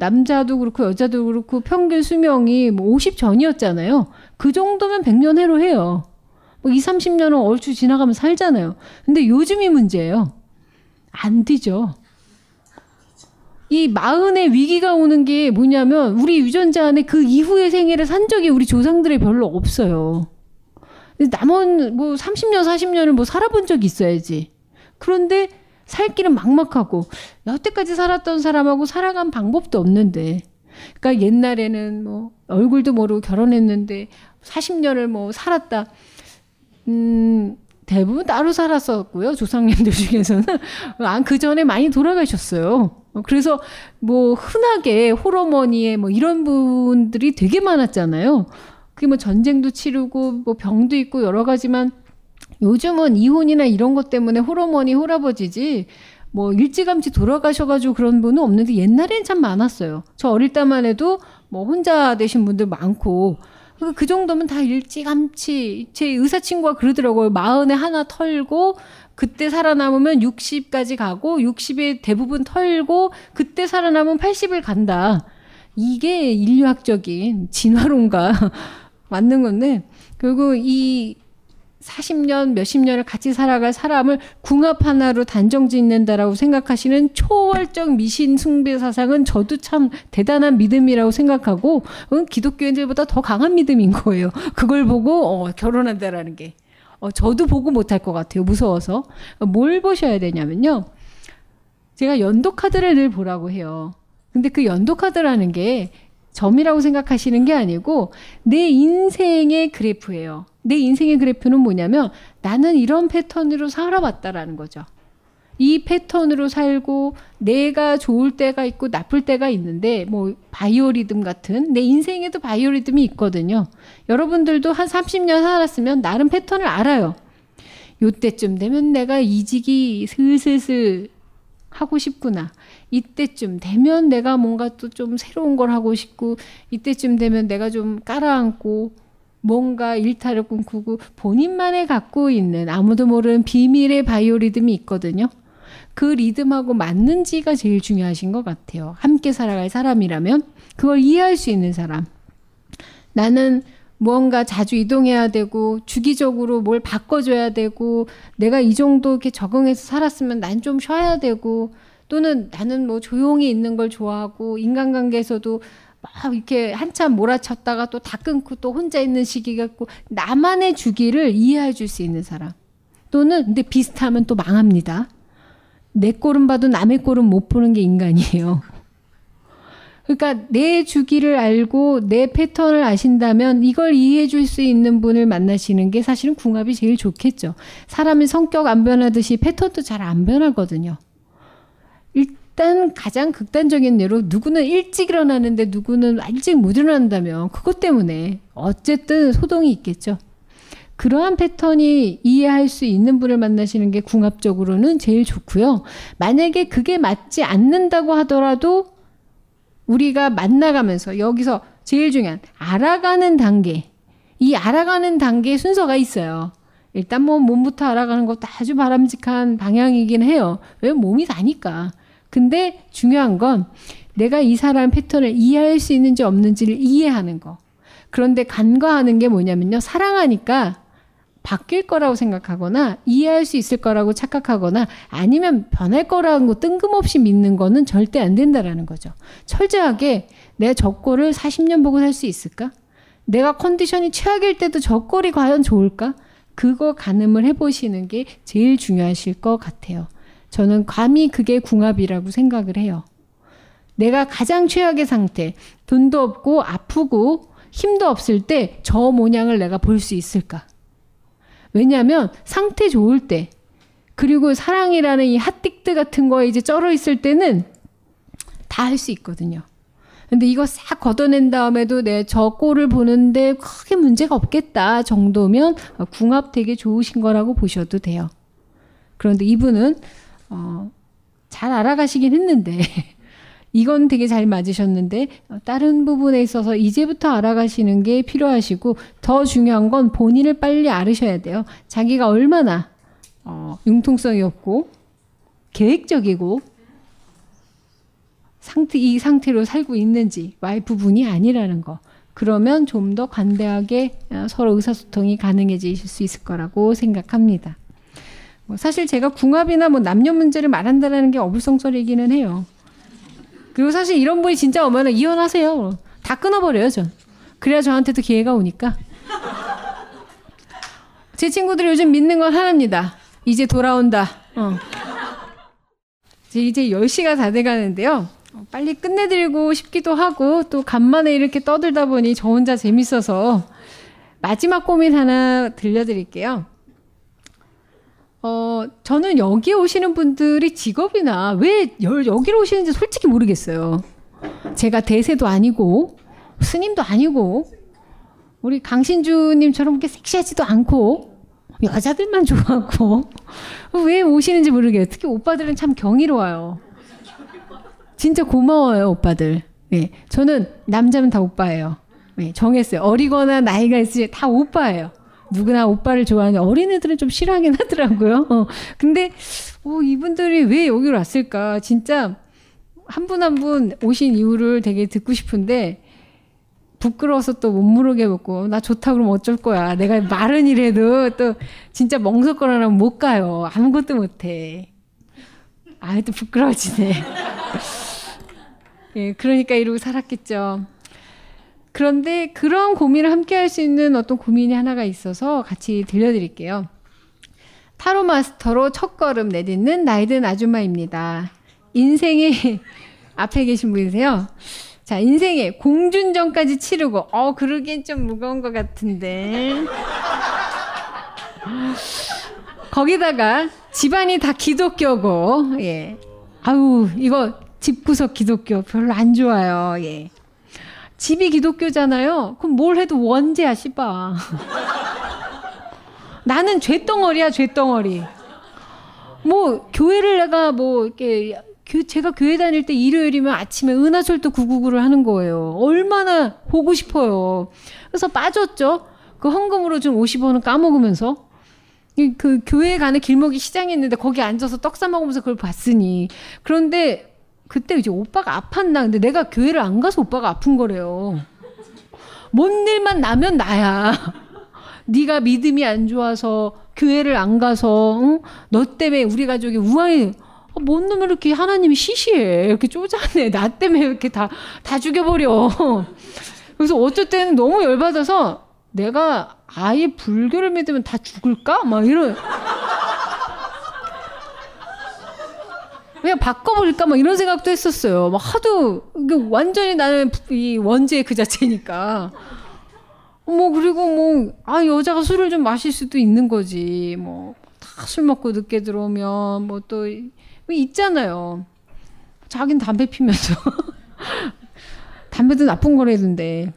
남자도 그렇고 여자도 그렇고 평균 수명이 뭐 50 전이었잖아요. 그 정도면 백년해로 해요. 뭐 2, 30년은 얼추 지나가면 살잖아요. 근데 요즘이 문제예요. 안 되죠. 이 마흔의 위기가 오는 게 뭐냐면 우리 유전자 안에 그 이후의 생애를 산 적이 우리 조상들이 별로 없어요. 남은 뭐 30년, 40년을 뭐 살아본 적이 있어야지. 그런데 살 길은 막막하고 여태까지 살았던 사람하고 살아간 방법도 없는데. 그러니까 옛날에는 뭐 얼굴도 모르고 결혼했는데 40년을 뭐 살았다. 음, 대부분 따로 살았었고요. 조상님들 중에서는. 아, 그 전에 많이 돌아가셨어요. 그래서 뭐 흔하게 호르머니에 뭐 이런 분들이 되게 많았잖아요. 그게 뭐 전쟁도 치르고 뭐 병도 있고 여러 가지만 요즘은 이혼이나 이런 것 때문에 호르머니 홀아버지지 뭐 일찌감치 돌아가셔가지고 그런 분은 없는데 옛날엔 참 많았어요. 저 어릴 때만 해도 뭐 혼자 되신 분들 많고 그 정도면 다 일찌감치 제 의사 친구가 그러더라고요. 마흔에 하나 털고 그때 살아남으면 60까지 가고 60에 대부분 털고 그때 살아남으면 80을 간다. 이게 인류학적인 진화론과 맞는 건데 결국 이 40년, 몇십 년을 같이 살아갈 사람을 궁합 하나로 단정 짓는다라고 생각하시는 초월적 미신 숭배 사상은 저도 참 대단한 믿음이라고 생각하고 응, 기독교인들보다 더 강한 믿음인 거예요. 그걸 보고 어, 결혼한다라는 게. 어, 저도 보고 못할 것 같아요. 무서워서. 뭘 보셔야 되냐면요. 제가 연도 카드를 늘 보라고 해요. 근데 그 연도 카드라는 게 점이라고 생각하시는 게 아니고 내 인생의 그래프예요. 내 인생의 그래프는 뭐냐면 나는 이런 패턴으로 살아왔다라는 거죠. 이 패턴으로 살고 내가 좋을 때가 있고 나쁠 때가 있는데 뭐 바이오리듬 같은 내 인생에도 바이오리듬이 있거든요. 여러분들도 한 30년 살았으면 나름 패턴을 알아요. 요때쯤 되면 내가 이직이 슬슬슬 하고 싶구나. 이때쯤 되면 내가 뭔가 또 좀 새로운 걸 하고 싶고 이때쯤 되면 내가 좀 깔아앉고 뭔가 일탈을 꿈꾸고 본인만의 갖고 있는 아무도 모르는 비밀의 바이오 리듬이 있거든요. 그 리듬하고 맞는지가 제일 중요하신 것 같아요. 함께 살아갈 사람이라면 그걸 이해할 수 있는 사람. 나는 무언가 자주 이동해야 되고 주기적으로 뭘 바꿔줘야 되고 내가 이 정도 이렇게 적응해서 살았으면 난 좀 쉬어야 되고 또는 나는 뭐 조용히 있는 걸 좋아하고 인간관계에서도 막 이렇게 한참 몰아쳤다가 또 다 끊고 또 혼자 있는 시기가 있고 나만의 주기를 이해해 줄 수 있는 사람 또는 근데 비슷하면 또 망합니다. 내 꼴은 봐도 남의 꼴은 못 보는 게 인간이에요. 그러니까 내 주기를 알고 내 패턴을 아신다면 이걸 이해해 줄 수 있는 분을 만나시는 게 사실은 궁합이 제일 좋겠죠. 사람의 성격 안 변하듯이 패턴도 잘 안 변하거든요. 일단 가장 극단적인 예로 누구는 일찍 일어나는데 누구는 일찍 못 일어난다면 그것 때문에 어쨌든 소동이 있겠죠. 그러한 패턴이 이해할 수 있는 분을 만나시는 게 궁합적으로는 제일 좋고요. 만약에 그게 맞지 않는다고 하더라도 우리가 만나가면서 여기서 제일 중요한 알아가는 단계. 이 알아가는 단계 순서가 있어요. 일단 뭐 몸부터 알아가는 것도 아주 바람직한 방향이긴 해요. 왜 몸이 다니까. 근데 중요한 건 내가 이 사람 패턴을 이해할 수 있는지 없는지를 이해하는 거. 그런데 간과하는 게 뭐냐면요. 사랑하니까 바뀔 거라고 생각하거나 이해할 수 있을 거라고 착각하거나 아니면 변할 거라는 거 뜬금없이 믿는 거는 절대 안 된다라는 거죠. 철저하게 저 꼴을 40년 보고 살 수 있을까? 내가 컨디션이 최악일 때도 저 꼴이 과연 좋을까? 그거 가늠을 해보시는 게 제일 중요하실 것 같아요. 저는 감히 그게 궁합이라고 생각을 해요. 내가 가장 최악의 상태, 돈도 없고 아프고 힘도 없을 때 저 모양을 내가 볼 수 있을까? 왜냐하면 상태 좋을 때 그리고 사랑이라는 이 핫딕드 같은 거에 이제 쩔어 있을 때는 다 할 수 있거든요. 근데 이거 싹 걷어낸 다음에도 내 저 꼴을 보는데 크게 문제가 없겠다 정도면 궁합 되게 좋으신 거라고 보셔도 돼요. 그런데 이분은 어, 잘 알아가시긴 했는데 이건 되게 잘 맞으셨는데 어, 다른 부분에 있어서 이제부터 알아가시는 게 필요하시고 더 중요한 건 본인을 빨리 알으셔야 돼요. 자기가 얼마나 어, 융통성이 없고 계획적이고 상태 이 상태로 살고 있는지 와이프분이 아니라는 거. 그러면 좀 더 관대하게 어, 서로 의사소통이 가능해지실 수 있을 거라고 생각합니다. 뭐 사실 제가 궁합이나 뭐 남녀 문제를 말한다는 게 어불성설이기는 해요. 그리고 사실 이런 분이 진짜 오면 이혼하세요. 다 끊어버려요, 전. 그래야 저한테도 기회가 오니까. 제 친구들이 요즘 믿는 건 하나입니다. 이제 돌아온다. 어. 이제 10시가 다 돼가는데요. 빨리 끝내드리고 싶기도 하고 또 간만에 이렇게 떠들다 보니 저 혼자 재밌어서 마지막 고민 하나 들려드릴게요. 어, 저는 여기 오시는 분들이 직업이나 왜 여기로 오시는지 솔직히 모르겠어요. 제가 대세도 아니고, 스님도 아니고, 우리 강신주님처럼 이렇게 섹시하지도 않고, 여자들만 좋아하고, 왜 오시는지 모르겠어요. 특히 오빠들은 참 경이로워요. 진짜 고마워요, 오빠들. 네, 저는 남자면 다 오빠예요. 네, 정했어요. 어리거나 나이가 있으면 다 오빠예요. 누구나 오빠를 좋아하는 어린애들은 좀 싫어하긴 하더라고요. 어. 근데 어, 이분들이 왜 여기로 왔을까? 진짜 한 분 한 분 오신 이유를 되게 듣고 싶은데 부끄러워서 또못 물어게 먹고 나 좋다 그러면 어쩔 거야. 내가 말은 이래도 또 진짜 멍석거리면 못 가요. 아무것도 못 해. 아, 또 부끄러워지네. 예, 그러니까 이러고 살았겠죠. 그런데 그런 고민을 함께 할 수 있는 어떤 고민이 하나가 있어서 같이 들려드릴게요. 타로 마스터로 첫 걸음 내딛는 나이든 아줌마입니다. 인생이 앞에 계신 분이세요. 자, 인생에 공준전까지 치르고, 어, 그러기엔 좀 무거운 것 같은데. 거기다가 집안이 다 기독교고, 예. 아우, 이거 집구석 기독교 별로 안 좋아요, 예. 집이 기독교잖아요. 그럼 뭘 해도 원죄야, 씨바. 나는 죄덩어리야, 죄덩어리. 뭐, 교회를 내가 뭐, 이렇게, 제가 교회 다닐 때 일요일이면 아침에 은하철도 999를 하는 거예요. 얼마나 보고 싶어요. 그래서 빠졌죠. 그 헌금으로 좀 50원은 까먹으면서. 그 교회 가는 길목이 시장이 있는데 거기 앉아서 떡사 먹으면서 그걸 봤으니. 그런데 그때 이제 오빠가 아팠나. 근데 내가 교회를 안 가서 오빠가 아픈 거래요. 뭔 일만 나면 나야. 네가 믿음이 안 좋아서 교회를 안 가서 응? 너 때문에 우리 가족이 우왕이 어, 뭔 놈을 이렇게 하나님이 시시해 이렇게 쪼잔해 나 때문에 이렇게 다 다 죽여버려 그래서 어쩔 때는 너무 열받아서 내가 아예 불교를 믿으면 다 죽을까 막 이런 그냥 바꿔버릴까? 막 이런 생각도 했었어요. 막 하도 완전히 나는 이 원죄 그 자체니까. 뭐 그리고 뭐 아 여자가 술을 좀 마실 수도 있는 거지. 뭐 다 술 먹고 늦게 들어오면 뭐 또 있잖아요. 자긴 담배 피면서. 담배도 나쁜 거라던데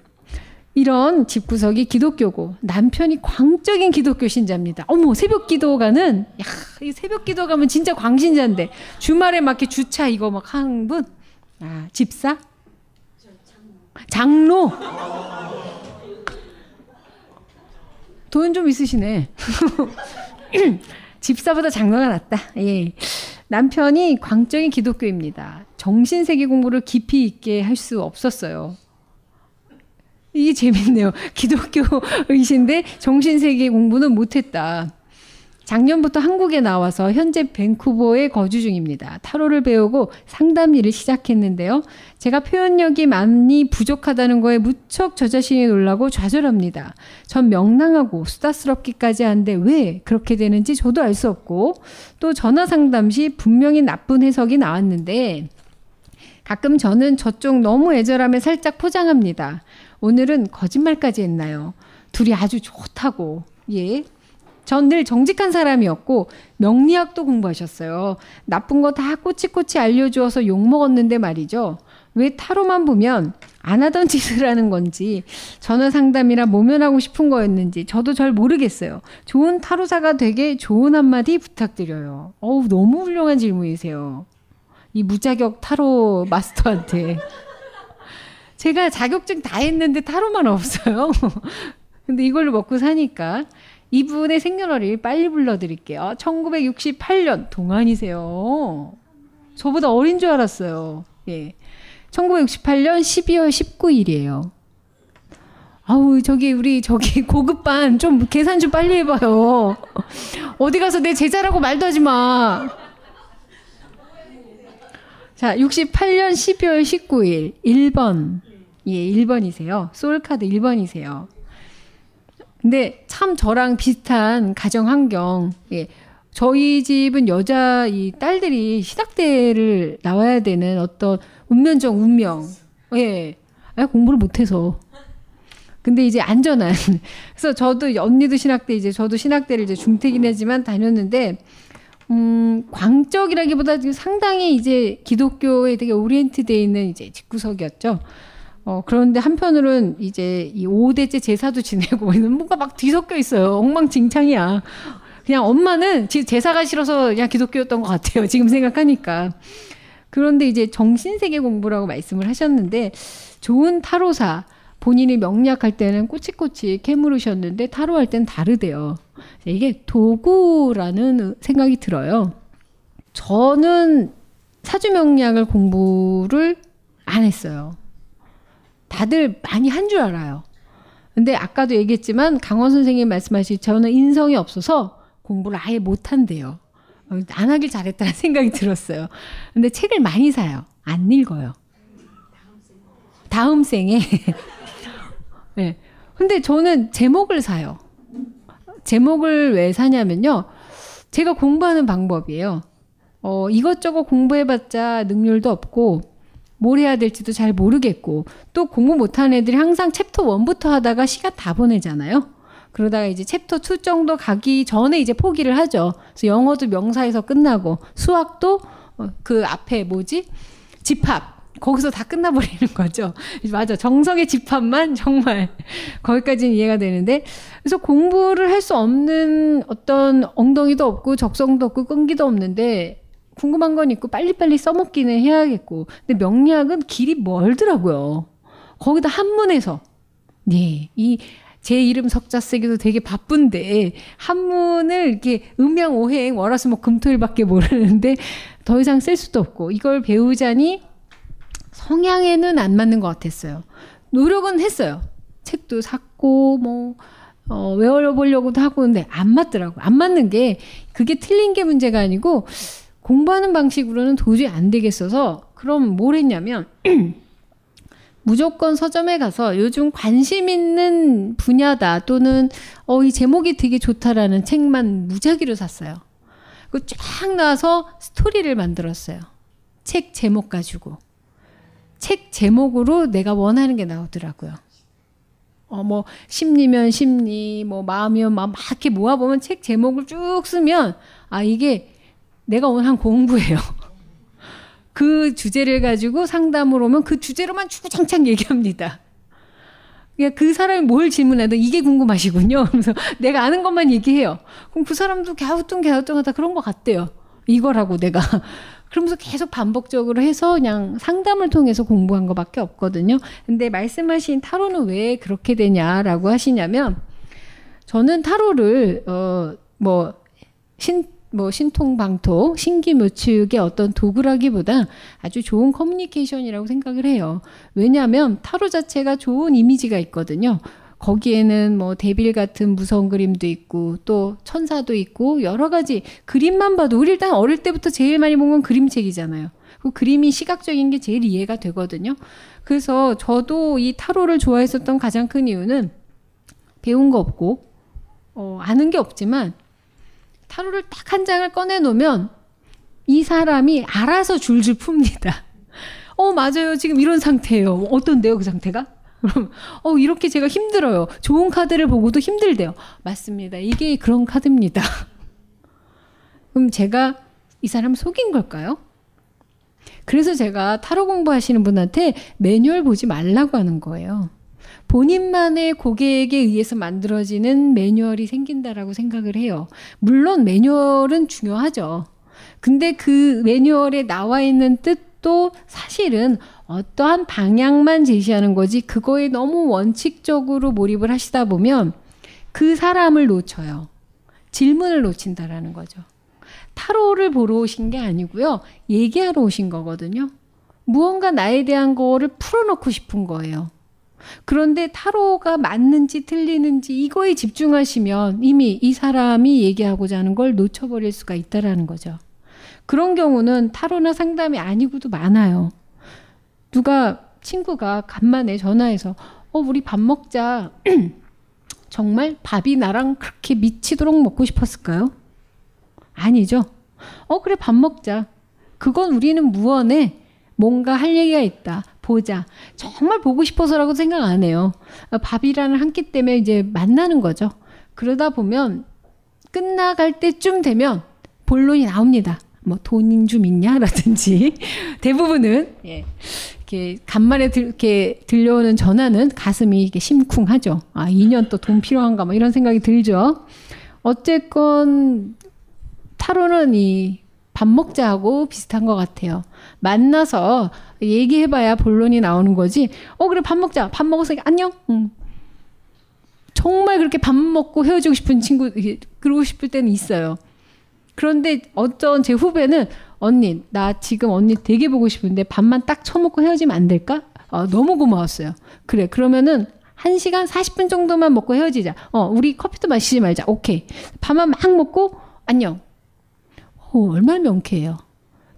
이런 집구석이 기독교고 남편이 광적인 기독교 신자입니다. 어머 새벽 기도가는 야 이 새벽 기도 가면 진짜 광신자인데 주말에 막 이렇게 주차 이거 막 하는 분 아, 집사 장로 돈 좀 있으시네. 집사보다 장로가 낫다. 예. 남편이 광적인 기독교입니다. 정신세계 공부를 깊이 있게 할 수 없었어요. 이게 재밌네요. 기독교이신데 정신세계 공부는 못했다. 작년부터 한국에 나와서 현재 밴쿠버에 거주 중입니다. 타로를 배우고 상담 일을 시작했는데요. 제가 표현력이 많이 부족하다는 거에 무척 저 자신이 놀라고 좌절합니다. 전 명랑하고 수다스럽기까지 한데 왜 그렇게 되는지 저도 알 수 없고 또 전화 상담 시 분명히 나쁜 해석이 나왔는데 가끔 저는 저쪽 너무 애절함에 살짝 포장합니다. 오늘은 거짓말까지 했나요? 둘이 아주 좋다고. 예. 전 늘 정직한 사람이었고 명리학도 공부하셨어요. 나쁜 거 다 꼬치꼬치 알려주어서 욕먹었는데 말이죠. 왜 타로만 보면 안 하던 짓을 하는 건지 전화 상담이라 모면하고 싶은 거였는지 저도 잘 모르겠어요. 좋은 타로사가 되게 좋은 한마디 부탁드려요. 어우 너무 훌륭한 질문이세요. 이 무자격 타로 마스터한테. 제가 자격증 다 했는데 타로만 없어요. 근데 이걸로 먹고 사니까 이분의 생년월일 빨리 불러드릴게요. 1968년 동안이세요. 저보다 어린 줄 알았어요. 예. 1968년 12월 19일이에요. 아우 저기 우리 저기 고급반 좀 계산 좀 빨리 해봐요. 어디 가서 내 제자라고 말도 하지 마. 자, 68년 12월 19일 1번. 예, 1번이세요. 소울카드 1번이세요. 근데 참 저랑 비슷한 가정 환경. 예. 저희 집은 여자 이 딸들이 시작대를 나와야 되는 어떤 운면적 운명. 예. 아, 공부를 못해서. 근데 이제 안전한. 그래서 저도 언니도 신학대 이제 저도 신학대를 이제 중퇴긴 지만 다녔는데 음, 광적이라기보다 상당히 이제 기독교에 되게 오리엔트돼 있는 이제 집구석이었죠. 어, 그런데 한편으로는 이제 이 5대째 제사도 지내고 있는 뭔가 막 뒤섞여 있어요. 엉망진창이야. 그냥 엄마는 제사가 싫어서 그냥 기독교였던 것 같아요. 지금 생각하니까. 그런데 이제 정신세계 공부라고 말씀을 하셨는데 좋은 타로사 본인이 명리학할 때는 꼬치꼬치 캐물으셨는데 타로할 땐 다르대요. 이게 도구라는 생각이 들어요. 저는 사주 명리학을 공부를 안 했어요. 다들 많이 한 줄 알아요. 근데 아까도 얘기했지만 강원 선생님 말씀하신 저는 인성이 없어서 공부를 아예 못 한대요. 안 하길 잘했다는 생각이 들었어요. 근데 책을 많이 사요. 안 읽어요. 다음 생에. 네. 근데 저는 제목을 사요. 제목을 왜 사냐면요. 제가 공부하는 방법이에요. 어, 이것저것 공부해봤자 능률도 없고, 뭘 해야 될지도 잘 모르겠고 또 공부 못하는 애들이 항상 챕터 1부터 하다가 시간 다 보내잖아요. 그러다가 이제 챕터 2 정도 가기 전에 이제 포기를 하죠. 그래서 영어도 명사에서 끝나고 수학도 어, 그 앞에 뭐지? 집합. 거기서 다 끝나버리는 거죠. 맞아. 정석의 집합만 정말 거기까지는 이해가 되는데. 그래서 공부를 할 수 없는 어떤 엉덩이도 없고 적성도 없고 끈기도 없는데 궁금한 건 있고 빨리빨리 써먹기는 해야겠고. 근데 명리학은 길이 멀더라고요. 거기다 한문에서. 네. 이 제 이름 석자 쓰기도 되게 바쁜데 한문을 이렇게 음양 오행 월화수목 금토일밖에 모르는데 더 이상 쓸 수도 없고 이걸 배우자니 성향에는 안 맞는 것 같았어요. 노력은 했어요. 책도 샀고 뭐 어, 외워보려고도 하고 근데 안 맞더라고. 안 맞는 게 그게 틀린 게 문제가 아니고 공부하는 방식으로는 도저히 안 되겠어서 그럼 뭘 했냐면 무조건 서점에 가서 요즘 관심 있는 분야다 또는 어, 이 제목이 되게 좋다라는 책만 무작위로 샀어요. 그쫙 나와서 스토리를 만들었어요. 책 제목 가지고. 책 제목으로 내가 원하는 게 나오더라고요. 어, 뭐, 심리면 심리, 뭐, 마음이면 마음, 막 이렇게 모아보면 책 제목을 쭉 쓰면, 아, 이게 내가 원한 공부예요. 그 주제를 가지고 상담을 오면 그 주제로만 주구장창 얘기합니다. 그러니까 그 사람이 뭘 질문해도 이게 궁금하시군요. 그래서 내가 아는 것만 얘기해요. 그럼 그 사람도 갸우뚱 갸우뚱 하다 그런 것 같대요. 이거라고 내가. 그러면서 계속 반복적으로 해서 그냥 상담을 통해서 공부한 것밖에 없거든요. 근데 말씀하신 타로는 왜 그렇게 되냐라고 하시냐면 저는 타로를 어 뭐 신 뭐 신통방토, 신기묘축의 어떤 도구라기보다 아주 좋은 커뮤니케이션이라고 생각을 해요. 왜냐하면 타로 자체가 좋은 이미지가 있거든요. 거기에는 뭐 데빌 같은 무서운 그림도 있고 또 천사도 있고 여러 가지 그림만 봐도 우리 일단 어릴 때부터 제일 많이 본 건 그림책이잖아요. 그 그림이 시각적인 게 제일 이해가 되거든요. 그래서 저도 이 타로를 좋아했었던 가장 큰 이유는 배운 거 없고 어, 아는 게 없지만 타로를 딱 한 장을 꺼내 놓으면 이 사람이 알아서 줄줄 풉니다. 어, 맞아요. 지금 이런 상태예요. 어떤데요, 그 상태가? 어, 이렇게 제가 힘들어요. 좋은 카드를 보고도 힘들대요. 맞습니다. 이게 그런 카드입니다. 그럼 제가 이 사람 속인 걸까요? 그래서 제가 타로 공부하시는 분한테 매뉴얼 보지 말라고 하는 거예요. 본인만의 고객에 의해서 만들어지는 매뉴얼이 생긴다라고 생각을 해요. 물론 매뉴얼은 중요하죠. 근데 그 매뉴얼에 나와 있는 뜻도 사실은 어떠한 방향만 제시하는 거지 그거에 너무 원칙적으로 몰입을 하시다 보면 그 사람을 놓쳐요. 질문을 놓친다라는 거죠. 타로를 보러 오신 게 아니고요. 얘기하러 오신 거거든요. 무언가 나에 대한 거를 풀어놓고 싶은 거예요. 그런데 타로가 맞는지 틀리는지 이거에 집중하시면 이미 이 사람이 얘기하고자 하는 걸 놓쳐버릴 수가 있다라는 거죠. 그런 경우는 타로나 상담이 아니고도 많아요. 누가 친구가 간만에 전화해서 어 우리 밥 먹자. 정말 밥이 나랑 그렇게 미치도록 먹고 싶었을까요? 아니죠. 어 그래 밥 먹자. 그건 우리는 무언에 뭔가 할 얘기가 있다. 보자. 정말 보고 싶어서라고 생각 안 해요. 밥이라는 한 끼 때문에 이제 만나는 거죠. 그러다 보면 끝나갈 때쯤 되면 본론이 나옵니다. 뭐 돈인 좀 있냐라든지 대부분은 예. 이렇게 간만에 들, 이렇게 들려오는 전화는 가슴이 이게 심쿵하죠. 아 2년 또 돈 필요한가 뭐 이런 생각이 들죠. 어쨌건 타로는 이 밥 먹자하고 비슷한 것 같아요. 만나서 얘기해봐야 본론이 나오는 거지. 어 그래 밥 먹자. 밥 먹어서 안녕. 응. 정말 그렇게 밥 먹고 헤어지고 싶은 친구 그러고 싶을 때는 있어요. 그런데 어떤 제 후배는 언니 나 지금 언니 되게 보고 싶은데 밥만 딱 처먹고 헤어지면 안 될까? 어, 너무 고마웠어요. 그래 그러면은 1시간 40분 정도만 먹고 헤어지자. 어, 우리 커피도 마시지 말자. 오케이. 밥만 막 먹고 안녕. 어, 얼마나 명쾌해요.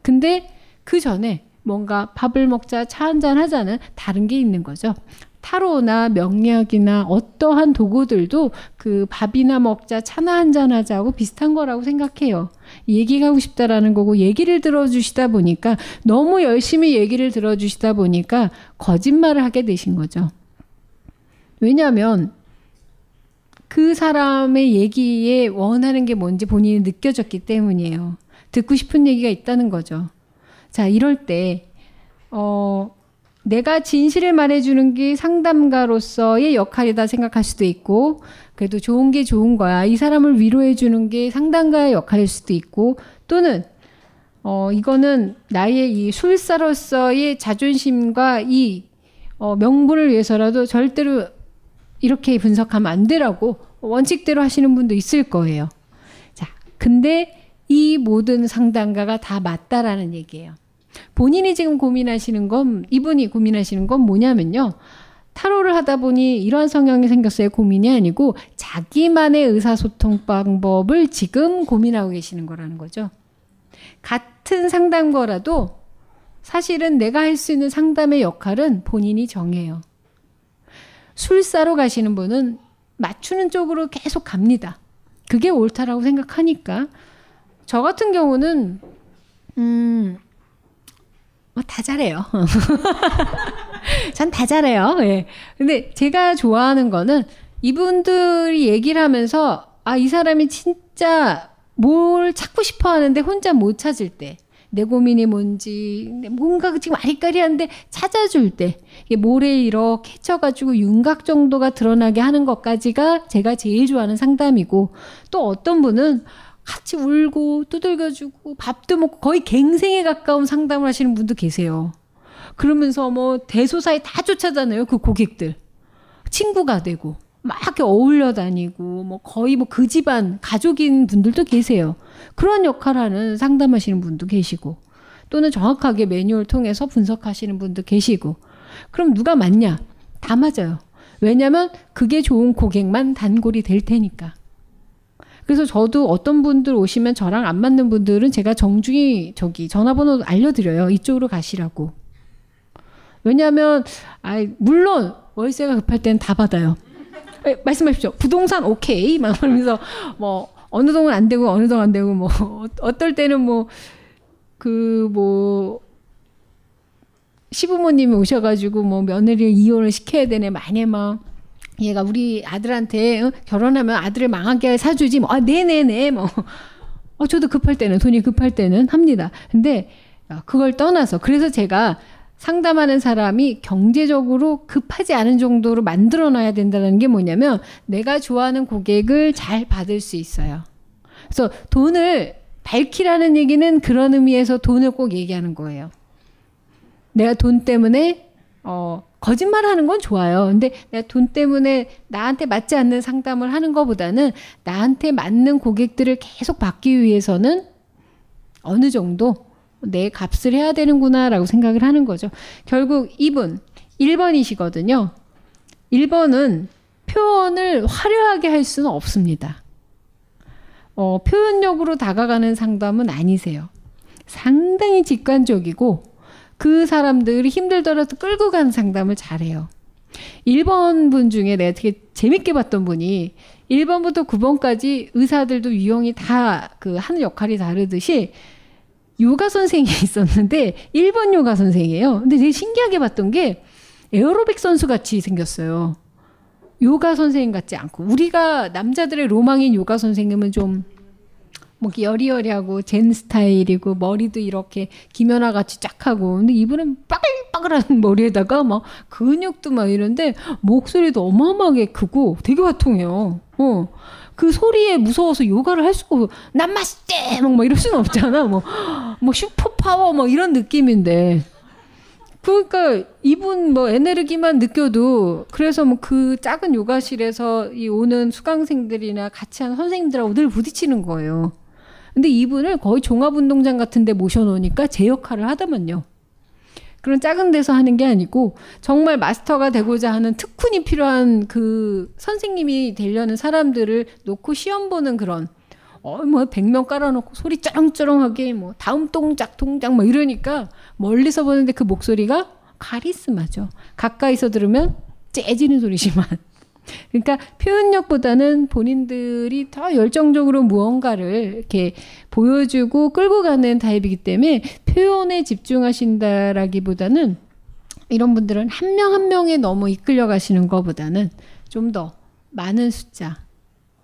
근데 그 전에 뭔가 밥을 먹자, 차 한잔 하자는 다른 게 있는 거죠. 타로나 명리학이나 어떠한 도구들도 그 밥이나 먹자 차나 한잔 하자고 비슷한 거라고 생각해요. 얘기하고 싶다라는 거고 얘기를 들어주시다 보니까 너무 열심히 얘기를 들어주시다 보니까 거짓말을 하게 되신 거죠. 왜냐하면 그 사람의 얘기에 원하는 게 뭔지 본인이 느껴졌기 때문이에요. 듣고 싶은 얘기가 있다는 거죠. 자, 이럴 때, 어, 내가 진실을 말해주는 게 상담가로서의 역할이다 생각할 수도 있고, 그래도 좋은 게 좋은 거야. 이 사람을 위로해주는 게 상담가의 역할일 수도 있고, 또는, 어, 이거는 나의 이 술사로서의 자존심과 이, 어, 명분을 위해서라도 절대로 이렇게 분석하면 안 되라고 원칙대로 하시는 분도 있을 거예요. 자, 근데 이 모든 상담가가 다 맞다라는 얘기예요. 본인이 지금 고민하시는 건, 이분이 고민하시는 건 뭐냐면요. 타로를 하다 보니 이러한 성향이 생겼어요. 고민이 아니고 자기만의 의사소통 방법을 지금 고민하고 계시는 거라는 거죠. 같은 상담거라도 사실은 내가 할 수 있는 상담의 역할은 본인이 정해요. 술사로 가시는 분은 맞추는 쪽으로 계속 갑니다. 그게 옳다라고 생각하니까 저 같은 경우는 음, 뭐다 잘해요. 전 다 잘해요. 예. 근데 제가 좋아하는 거는 이분들이 얘기를 하면서 아, 이 사람이 진짜 뭘 찾고 싶어 하는데 혼자 못 찾을 때. 내 고민이 뭔지 뭔가 지금 아리까리한데 찾아줄 때 모래 이렇게 쳐가지고 윤곽 정도가 드러나게 하는 것까지가 제가 제일 좋아하는 상담이고 또 어떤 분은 같이 울고 두들겨주고 밥도 먹고 거의 갱생에 가까운 상담을 하시는 분도 계세요. 그러면서 뭐 대소사에 다 쫓아다녀요 그 고객들 친구가 되고 막 이렇게 어울려 다니고 뭐 거의 뭐 그 집안 가족인 분들도 계세요. 그런 역할 하는 상담하시는 분도 계시고 또는 정확하게 매뉴얼 통해서 분석하시는 분도 계시고 그럼 누가 맞냐? 다 맞아요. 왜냐면 그게 좋은 고객만 단골이 될 테니까. 그래서 저도 어떤 분들 오시면 저랑 안 맞는 분들은 제가 정중히 저기 전화번호 알려드려요. 이쪽으로 가시라고. 왜냐하면 아 물론 월세가 급할 때는 다 받아요. 에, 말씀하십시오. 부동산 오케이 막 그러면서 뭐 어느 동은 안 되고 어느 동안 안 되고 뭐 어떨 때는 뭐그 뭐 시부모님이 오셔가지고 뭐 며느리 이혼을 시켜야 되네 만에 막 얘가 우리 아들한테 어? 결혼하면 아들을 망하게 사주지 뭐 아 네네네 뭐 어, 저도 급할 때는 돈이 급할 때는 합니다. 근데 그걸 떠나서 그래서 제가 상담하는 사람이 경제적으로 급하지 않은 정도로 만들어 놔야 된다는 게 뭐냐면 내가 좋아하는 고객을 잘 받을 수 있어요. 그래서 돈을 밝히라는 얘기는 그런 의미에서 돈을 꼭 얘기하는 거예요. 내가 돈 때문에 어 거짓말 하는 건 좋아요. 근데 내가 돈 때문에 나한테 맞지 않는 상담을 하는 것보다는 나한테 맞는 고객들을 계속 받기 위해서는 어느 정도 내 값을 해야 되는구나라고 생각을 하는 거죠. 결국 이분 1번이시거든요. 1번은 표현을 화려하게 할 수는 없습니다. 어, 표현력으로 다가가는 상담은 아니세요. 상당히 직관적이고 그 사람들이 힘들더라도 끌고 가는 상담을 잘해요. 1번 분 중에 내가 되게 재밌게 봤던 분이 1번부터 9번까지 의사들도 유형이 다 그 하는 역할이 다르듯이 요가 선생이 있었는데 일본 요가 선생이에요. 근데 되게 신기하게 봤던 게 에어로빅 선수 같이 생겼어요. 요가 선생님 같지 않고 우리가 남자들의 로망인 요가 선생님은 좀 뭐 여리여리하고 젠 스타일이고 머리도 이렇게 김연아 같이 쫙 하고 근데 이분은 빠글빠글한 머리에다가 막 근육도 막 이런데 목소리도 어마어마하게 크고 되게 화통해요. 어. 그 소리에 무서워서 요가를 할 수가 없어. 남마스테! 막, 막 이럴 수는 없잖아. 뭐, 뭐 슈퍼 파워 뭐 이런 느낌인데. 그러니까 이분 뭐 에너지만 느껴도 그래서 뭐 그 작은 요가실에서 이 오는 수강생들이나 같이 하는 선생님들하고 늘 부딪히는 거예요. 근데 이분을 거의 종합운동장 같은 데 모셔놓으니까 제 역할을 하더만요. 그런 작은 데서 하는 게 아니고 정말 마스터가 되고자 하는 특훈이 필요한 그 선생님이 되려는 사람들을 놓고 시험 보는 그런 어뭐 100명 깔아놓고 소리 쩌렁쩌렁하게 뭐 다음 동작 동작 뭐 이러니까 멀리서 보는데 그 목소리가 카리스마죠. 가까이서 들으면 째지는 소리지만 그러니까 표현력보다는 본인들이 더 열정적으로 무언가를 이렇게 보여주고 끌고 가는 타입이기 때문에 표현에 집중하신다라기보다는 이런 분들은 한 명 한 명에 너무 이끌려 가시는 것보다는 좀 더 많은 숫자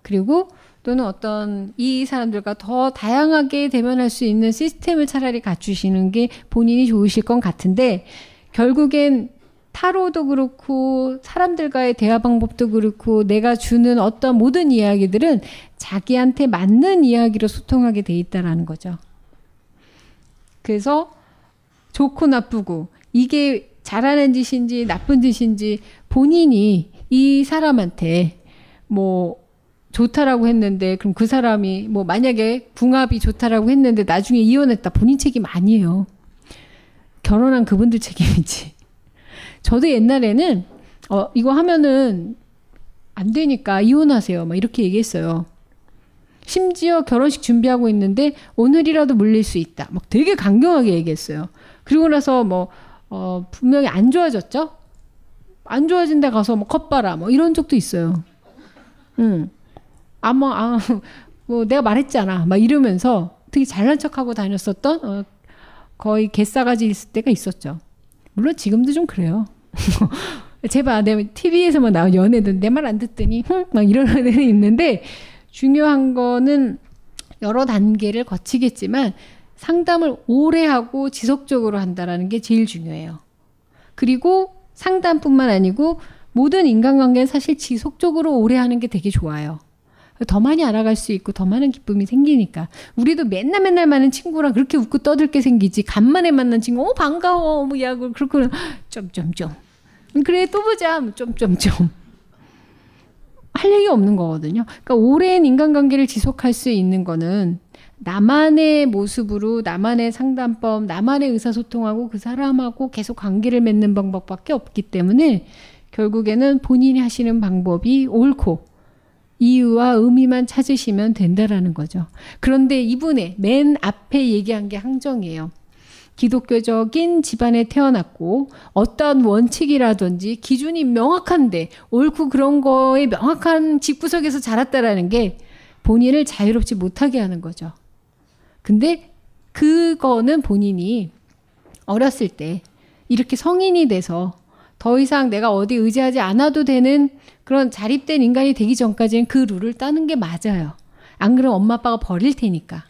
그리고 또는 어떤 이 사람들과 더 다양하게 대면할 수 있는 시스템을 차라리 갖추시는 게 본인이 좋으실 것 같은데 결국엔 타로도 그렇고 사람들과의 대화 방법도 그렇고 내가 주는 어떤 모든 이야기들은 자기한테 맞는 이야기로 소통하게 돼 있다라는 거죠. 그래서 좋고 나쁘고 이게 잘하는 짓인지 나쁜 짓인지 본인이 이 사람한테 뭐 좋다라고 했는데 그럼 그 사람이 뭐 만약에 궁합이 좋다라고 했는데 나중에 이혼했다 본인 책임 아니에요. 결혼한 그분들 책임이지. 저도 옛날에는 어 이거 하면은 안 되니까 이혼하세요. 막 이렇게 얘기했어요. 심지어 결혼식 준비하고 있는데 오늘이라도 물릴 수 있다. 막 되게 강경하게 얘기했어요. 그리고 나서 뭐 어, 분명히 안 좋아졌죠? 안 좋아진 데 가서 뭐 컵바라 뭐 이런 적도 있어요. 응. 아마 아, 뭐 내가 말했잖아. 막 이러면서 되게 잘난 척하고 다녔었던 어, 거의 개싸가지 있을 때가 있었죠. 물론 지금도 좀 그래요. 제발 내 TV에서만 나온 연애들 내 말 안 듣더니 흥, 막 이러는 애는 있는데 중요한 거는 여러 단계를 거치겠지만 상담을 오래 하고 지속적으로 한다라는 게 제일 중요해요. 그리고 상담뿐만 아니고 모든 인간관계는 사실 지속적으로 오래 하는 게 되게 좋아요. 더 많이 알아갈 수 있고 더 많은 기쁨이 생기니까. 우리도 맨날 맨날 많은 친구랑 그렇게 웃고 떠들게 생기지. 간만에 만난 친구 어 반가워 뭐야 그렇고. 점점점 그래 또 보자. 뭐 점점점 할 얘기 없는 거거든요. 그러니까 오랜 인간관계를 지속할 수 있는 거는 나만의 모습으로 나만의 상담법, 나만의 의사소통하고 그 사람하고 계속 관계를 맺는 방법밖에 없기 때문에 결국에는 본인이 하시는 방법이 옳고 이유와 의미만 찾으시면 된다라는 거죠. 그런데 이분의 맨 앞에 얘기한 게 항정이에요. 기독교적인 집안에 태어났고 어떤 원칙이라든지 기준이 명확한데 옳고 그런 거에 명확한 집구석에서 자랐다라는 게 본인을 자유롭지 못하게 하는 거죠. 근데 그거는 본인이 어렸을 때 이렇게 성인이 돼서 더 이상 내가 어디 의지하지 않아도 되는 그런 자립된 인간이 되기 전까지는 그 룰을 따는 게 맞아요. 안 그러면 엄마 아빠가 버릴 테니까.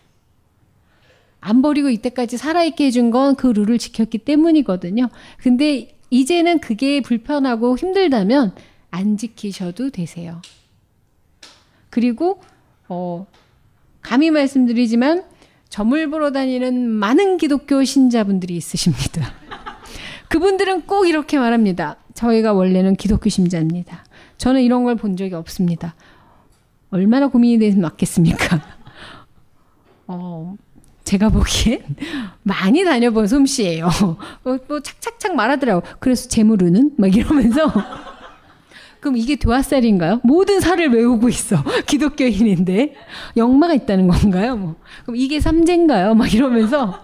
안 버리고 이때까지 살아있게 해준 건 그 룰을 지켰기 때문이거든요. 근데 이제는 그게 불편하고 힘들다면 안 지키셔도 되세요. 그리고, 어, 감히 말씀드리지만 점을 보러 다니는 많은 기독교 신자분들이 있으십니다. 그분들은 꼭 이렇게 말합니다. 저희가 원래는 기독교 신자입니다. 저는 이런 걸 본 적이 없습니다. 얼마나 고민이 되면 맞겠습니까? 어, 제가 보기엔 많이 다녀본 솜씨예요. 뭐, 뭐 착착착 말하더라고. 그래서 재물은 막 이러면서 그럼 이게 도화살인가요? 모든 살을 외우고 있어. 기독교인인데 영마가 있다는 건가요? 뭐 그럼 이게 삼재인가요? 막 이러면서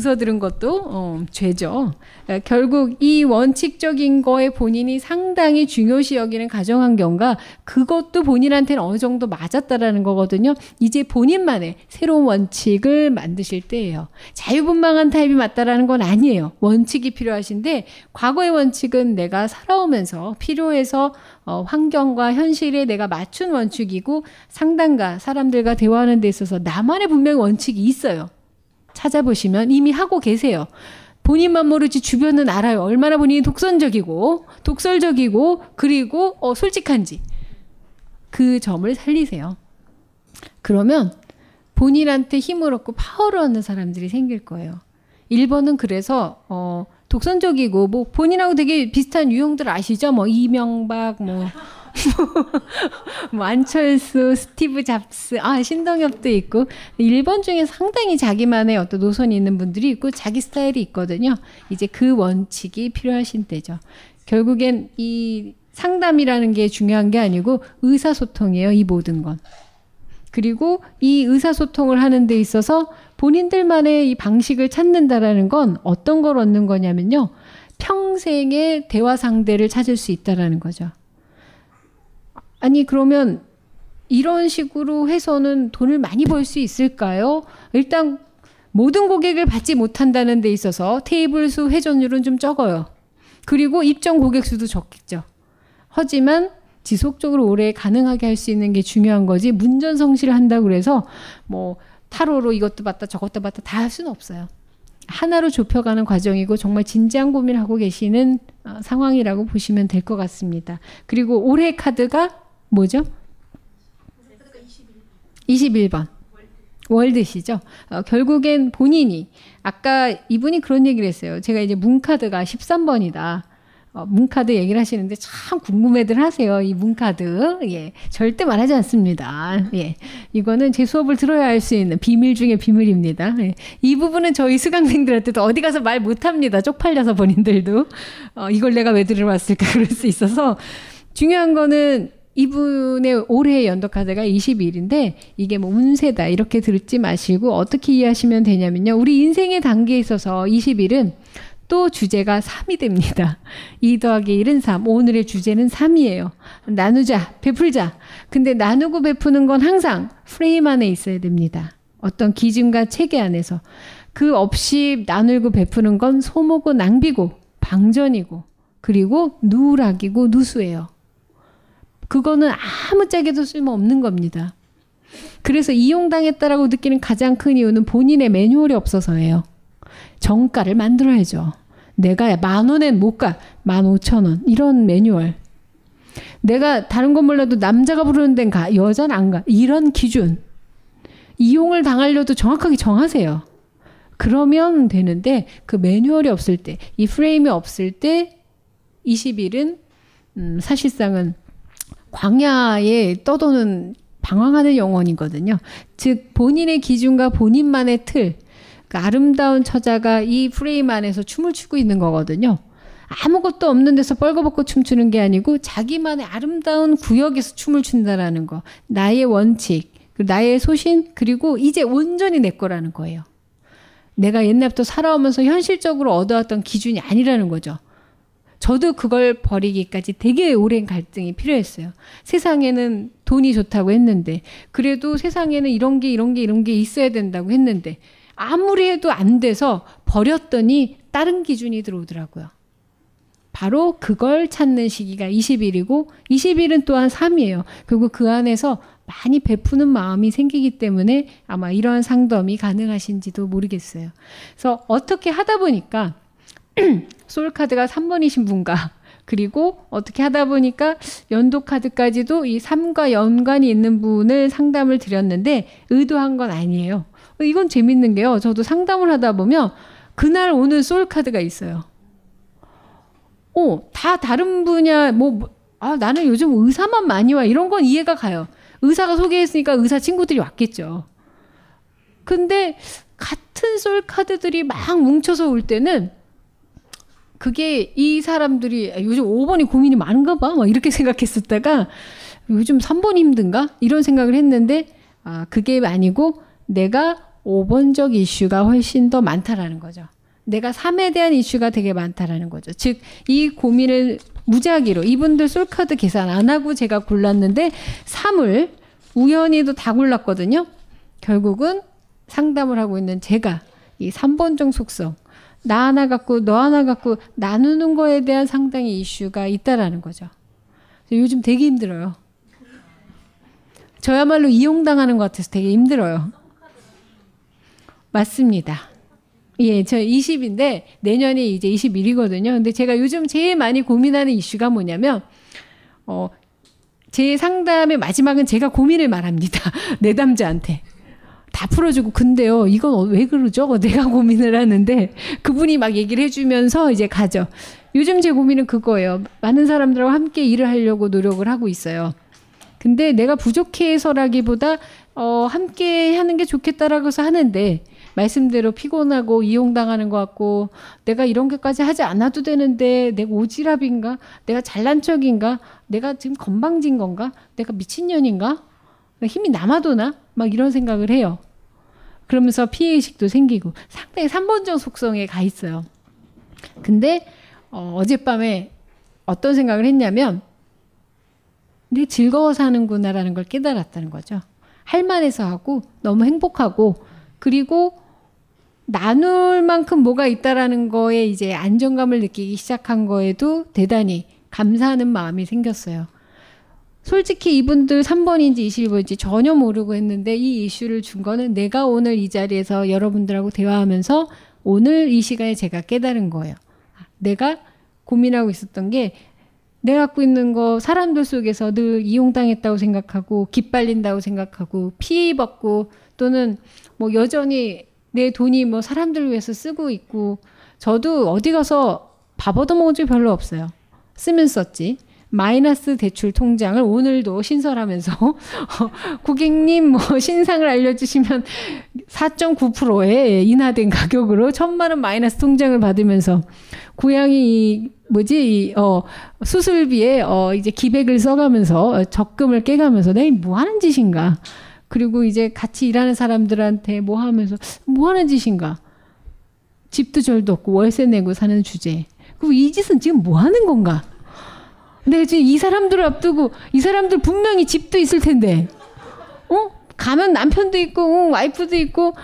주워 들은 것도 어, 죄죠. 그러니까 결국 이 원칙적인 거에 본인이 상당히 중요시 여기는 가정환경과 그것도 본인한테는 어느 정도 맞았다라는 거거든요. 이제 본인만의 새로운 원칙을 만드실 때예요. 자유분방한 타입이 맞다라는 건 아니에요. 원칙이 필요하신데 과거의 원칙은 내가 살아오면서 필요해서 어, 환경과 현실에 내가 맞춘 원칙이고 상당가 사람들과 대화하는 데 있어서 나만의 분명 원칙이 있어요. 찾아보시면 이미 하고 계세요. 본인만 모르지 주변은 알아요. 얼마나 본인이 독선적이고 독설적이고 그리고 어, 솔직한지 그 점을 살리세요. 그러면 본인한테 힘을 얻고 파워를 얻는 사람들이 생길 거예요. 1번은 그래서 어, 독선적이고 뭐 본인하고 되게 비슷한 유형들 아시죠? 뭐 이명박 뭐 뭐 안철수, 스티브 잡스, 아 신동엽도 있고 일본 중에 상당히 자기만의 어떤 노선이 있는 분들이 있고 자기 스타일이 있거든요. 이제 그 원칙이 필요하신 때죠. 결국엔 이 상담이라는 게 중요한 게 아니고 의사소통이에요. 이 모든 건. 그리고 이 의사소통을 하는 데 있어서 본인들만의 이 방식을 찾는다라는 건 어떤 걸 얻는 거냐면요. 평생의 대화 상대를 찾을 수 있다라는 거죠. 아니 그러면 이런 식으로 해서는 돈을 많이 벌 수 있을까요? 일단 모든 고객을 받지 못한다는 데 있어서 테이블 수 회전율은 좀 적어요. 그리고 입점 고객 수도 적겠죠. 하지만 지속적으로 오래 가능하게 할 수 있는 게 중요한 거지 문전성시를 한다고 그래서 뭐 타로로 이것도 봤다 저것도 봤다 다 할 수는 없어요. 하나로 좁혀가는 과정이고 정말 진지한 고민을 하고 계시는 어, 상황이라고 보시면 될 것 같습니다. 그리고 올해 카드가 뭐죠? 21번. 월드시죠. 어, 결국엔 본인이 아까 이분이 그런 얘기를 했어요. 제가 이제 문카드가 13번이다. 어, 문카드 얘기를 하시는데 참 궁금해들 하세요. 이 문카드. 예. 절대 말하지 않습니다. 예. 이거는 제 수업을 들어야 할수 있는 비밀 중의 비밀입니다. 예. 이 부분은 저희 수강생들한테도 어디 가서 말 못합니다. 쪽팔려서 본인들도. 어, 이걸 내가 왜 들어왔을까 그럴 수 있어서 중요한 거는 이분의 올해 연도 카드가 22일인데 이게 뭐 운세다 이렇게 들지 마시고 어떻게 이해하시면 되냐면요. 우리 인생의 단계에 있어서 20일은 또 주제가 3이 됩니다. 2 더하기 1은 3. 오늘의 주제는 3이에요. 나누자, 베풀자. 근데 나누고 베푸는 건 항상 프레임 안에 있어야 됩니다. 어떤 기준과 체계 안에서. 그 없이 나누고 베푸는 건 소모고 낭비고 방전이고 그리고 누락이고 누수예요. 그거는 아무짝에도 쓸모없는 겁니다. 그래서 이용당했다라고 느끼는 가장 큰 이유는 본인의 매뉴얼이 없어서예요. 정가를 만들어야죠. 내가 만 원엔 못 가. 만 오천 원. 이런 매뉴얼. 내가 다른 건 몰라도 남자가 부르는 데는 가. 여자는 안 가. 이런 기준. 이용을 당하려도 정확하게 정하세요. 그러면 되는데 그 매뉴얼이 없을 때, 이 프레임이 없을 때 20일은 음, 사실상은 광야에 떠도는 방황하는 영혼이거든요. 즉 본인의 기준과 본인만의 틀, 그 아름다운 처자가 이 프레임 안에서 춤을 추고 있는 거거든요. 아무것도 없는 데서 뻘거벗고 춤추는 게 아니고 자기만의 아름다운 구역에서 춤을 춘다라는 거. 나의 원칙, 나의 소신, 그리고 이제 온전히 내 거라는 거예요. 내가 옛날부터 살아오면서 현실적으로 얻어왔던 기준이 아니라는 거죠. 저도 그걸 버리기까지 되게 오랜 갈등이 필요했어요. 세상에는 돈이 좋다고 했는데, 그래도 세상에는 이런 게, 이런 게, 이런 게 있어야 된다고 했는데, 아무리 해도 안 돼서 버렸더니 다른 기준이 들어오더라고요. 바로 그걸 찾는 시기가 20일이고, 20일은 또한 3이에요. 그리고 그 안에서 많이 베푸는 마음이 생기기 때문에 아마 이런 상담이 가능하신지도 모르겠어요. 그래서 어떻게 하다 보니까 솔카드가 3번이신 분과 그리고 어떻게 하다 보니까 연도 카드까지도 이 3과 연관이 있는 분을 상담을 드렸는데 의도한 건 아니에요. 이건 재밌는 게요. 저도 상담을 하다 보면 그날 오는 솔 카드가 있어요. 어, 다 다른 분야 뭐 아, 나는 요즘 의사만 많이 와. 이런 건 이해가 가요. 의사가 소개했으니까 의사 친구들이 왔겠죠. 근데 같은 솔 카드들이 막 뭉쳐서 올 때는 그게 이 사람들이 요즘 5번이 고민이 많은가 봐. 막 이렇게 생각했었다가 요즘 3번이 힘든가? 이런 생각을 했는데 아, 그게 아니고 내가 5번적 이슈가 훨씬 더 많다라는 거죠. 내가 3에 대한 이슈가 되게 많다라는 거죠. 즉, 이 고민을 무작위로 이분들 솔카드 계산 안 하고 제가 골랐는데 3을 우연히도 다 골랐거든요. 결국은 상담을 하고 있는 제가 이 3번적 속성 나 하나 갖고 너 하나 갖고 나누는 거에 대한 상당히 이슈가 있다라는 거죠. 요즘 되게 힘들어요. 저야말로 이용당하는 것 같아서 되게 힘들어요. 맞습니다. 예, 저 20인데 내년이 이제 21이거든요. 근데 제가 요즘 제일 많이 고민하는 이슈가 뭐냐면 어, 제 상담의 마지막은 제가 고민을 말합니다. 내담자한테. 다 풀어주고 근데요 이건 왜 그러죠? 내가 고민을 하는데 그분이 막 얘기를 해주면서 이제 가죠. 요즘 제 고민은 그거예요. 많은 사람들하고 함께 일을 하려고 노력을 하고 있어요. 근데 내가 부족해서라기보다 어, 함께 하는 게 좋겠다라고 해서 하는데 말씀대로 피곤하고 이용당하는 것 같고 내가 이런 것까지 하지 않아도 되는데 내가 오지랖인가? 내가 잘난 척인가? 내가 지금 건방진 건가? 내가 미친년인가? 힘이 남아도나? 막 이런 생각을 해요. 그러면서 피해의식도 생기고 상당히 3번적 속성에 가 있어요. 근데 어, 어젯밤에 어떤 생각을 했냐면 내 즐거워 사는구나라는 걸 깨달았다는 거죠. 할 만해서 하고 너무 행복하고 그리고 나눌 만큼 뭐가 있다라는 거에 이제 안정감을 느끼기 시작한 거에도 대단히 감사하는 마음이 생겼어요. 솔직히 이분들 3번인지 21번인지 전혀 모르고 했는데 이 이슈를 준 거는 내가 오늘 이 자리에서 여러분들하고 대화하면서 오늘 이 시간에 제가 깨달은 거예요. 내가 고민하고 있었던 게 내가 갖고 있는 거 사람들 속에서 늘 이용당했다고 생각하고 기빨린다고 생각하고 피해받고 또는 뭐 여전히 내 돈이 뭐 사람들을 위해서 쓰고 있고 저도 어디 가서 밥 얻어먹은 적이 별로 없어요. 쓰면 썼지. 마이너스 대출 통장을 오늘도 신설하면서 고객님 뭐 신상을 알려주시면 4.9%에 인하된 가격으로 천만 원 마이너스 통장을 받으면서 고양이 뭐지 어 수술비에 어 이제 기백을 써가면서 적금을 깨가면서 내가 뭐 하는 짓인가 그리고 이제 같이 일하는 사람들한테 뭐 하면서 뭐 하는 짓인가? 집도 절도 없고 월세 내고 사는 주제. 그리고 이 짓은 지금 뭐 하는 건가? 근데 지금 이 사람들을 앞두고 이 사람들 분명히 집도 있을 텐데. 어? 가면 남편도 있고 어, 와이프도 있고.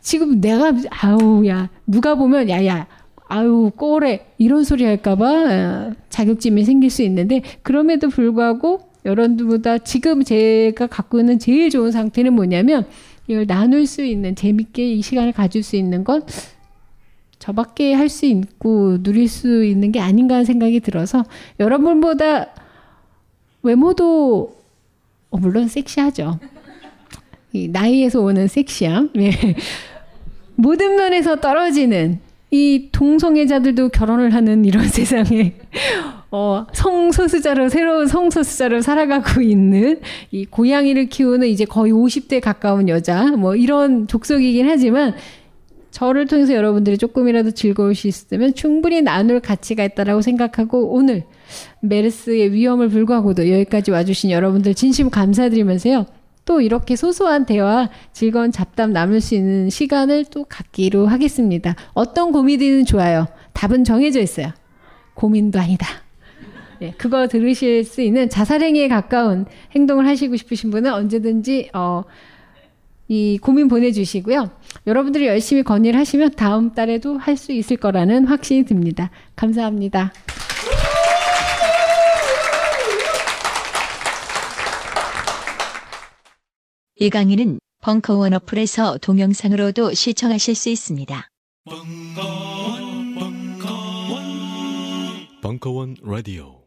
지금 내가 아우 야 누가 보면 야야 아유 꼬래. 이런 소리 할까봐 어, 자격지심이 생길 수 있는데 그럼에도 불구하고 여러분들보다 지금 제가 갖고 있는 제일 좋은 상태는 뭐냐면 이걸 나눌 수 있는 재밌게 이 시간을 가질 수 있는 건 저밖에 할 수 있고 누릴 수 있는 게 아닌가 하는 생각이 들어서 여러분보다 외모도 어, 물론 섹시하죠. 이 나이에서 오는 섹시함. 예. 모든 면에서 떨어지는 이 동성애자들도 결혼을 하는 이런 세상에 어, 성소수자로 새로운 성소수자로 살아가고 있는 이 고양이를 키우는 이제 거의 50대 가까운 여자 뭐 이런 족속이긴 하지만 저를 통해서 여러분들이 조금이라도 즐거울 수 있으면 충분히 나눌 가치가 있다라고 생각하고 오늘 메르스의 위험을 불구하고도 여기까지 와주신 여러분들 진심 감사드리면서요. 또 이렇게 소소한 대화, 즐거운 잡담 나눌 수 있는 시간을 또 갖기로 하겠습니다. 어떤 고민이든 좋아요. 답은 정해져 있어요. 고민도 아니다. 네, 그거 들으실 수 있는 자살행위에 가까운 행동을 하시고 싶으신 분은 언제든지 어, 이 고민 보내주시고요. 여러분들이 열심히 건의를 하시면 다음 달에도 할 수 있을 거라는 확신이 듭니다. 감사합니다. 이 강의는 벙커원 어플에서 동영상으로도 시청하실 수 있습니다. 벙커원, 벙커원, 벙커원 라디오.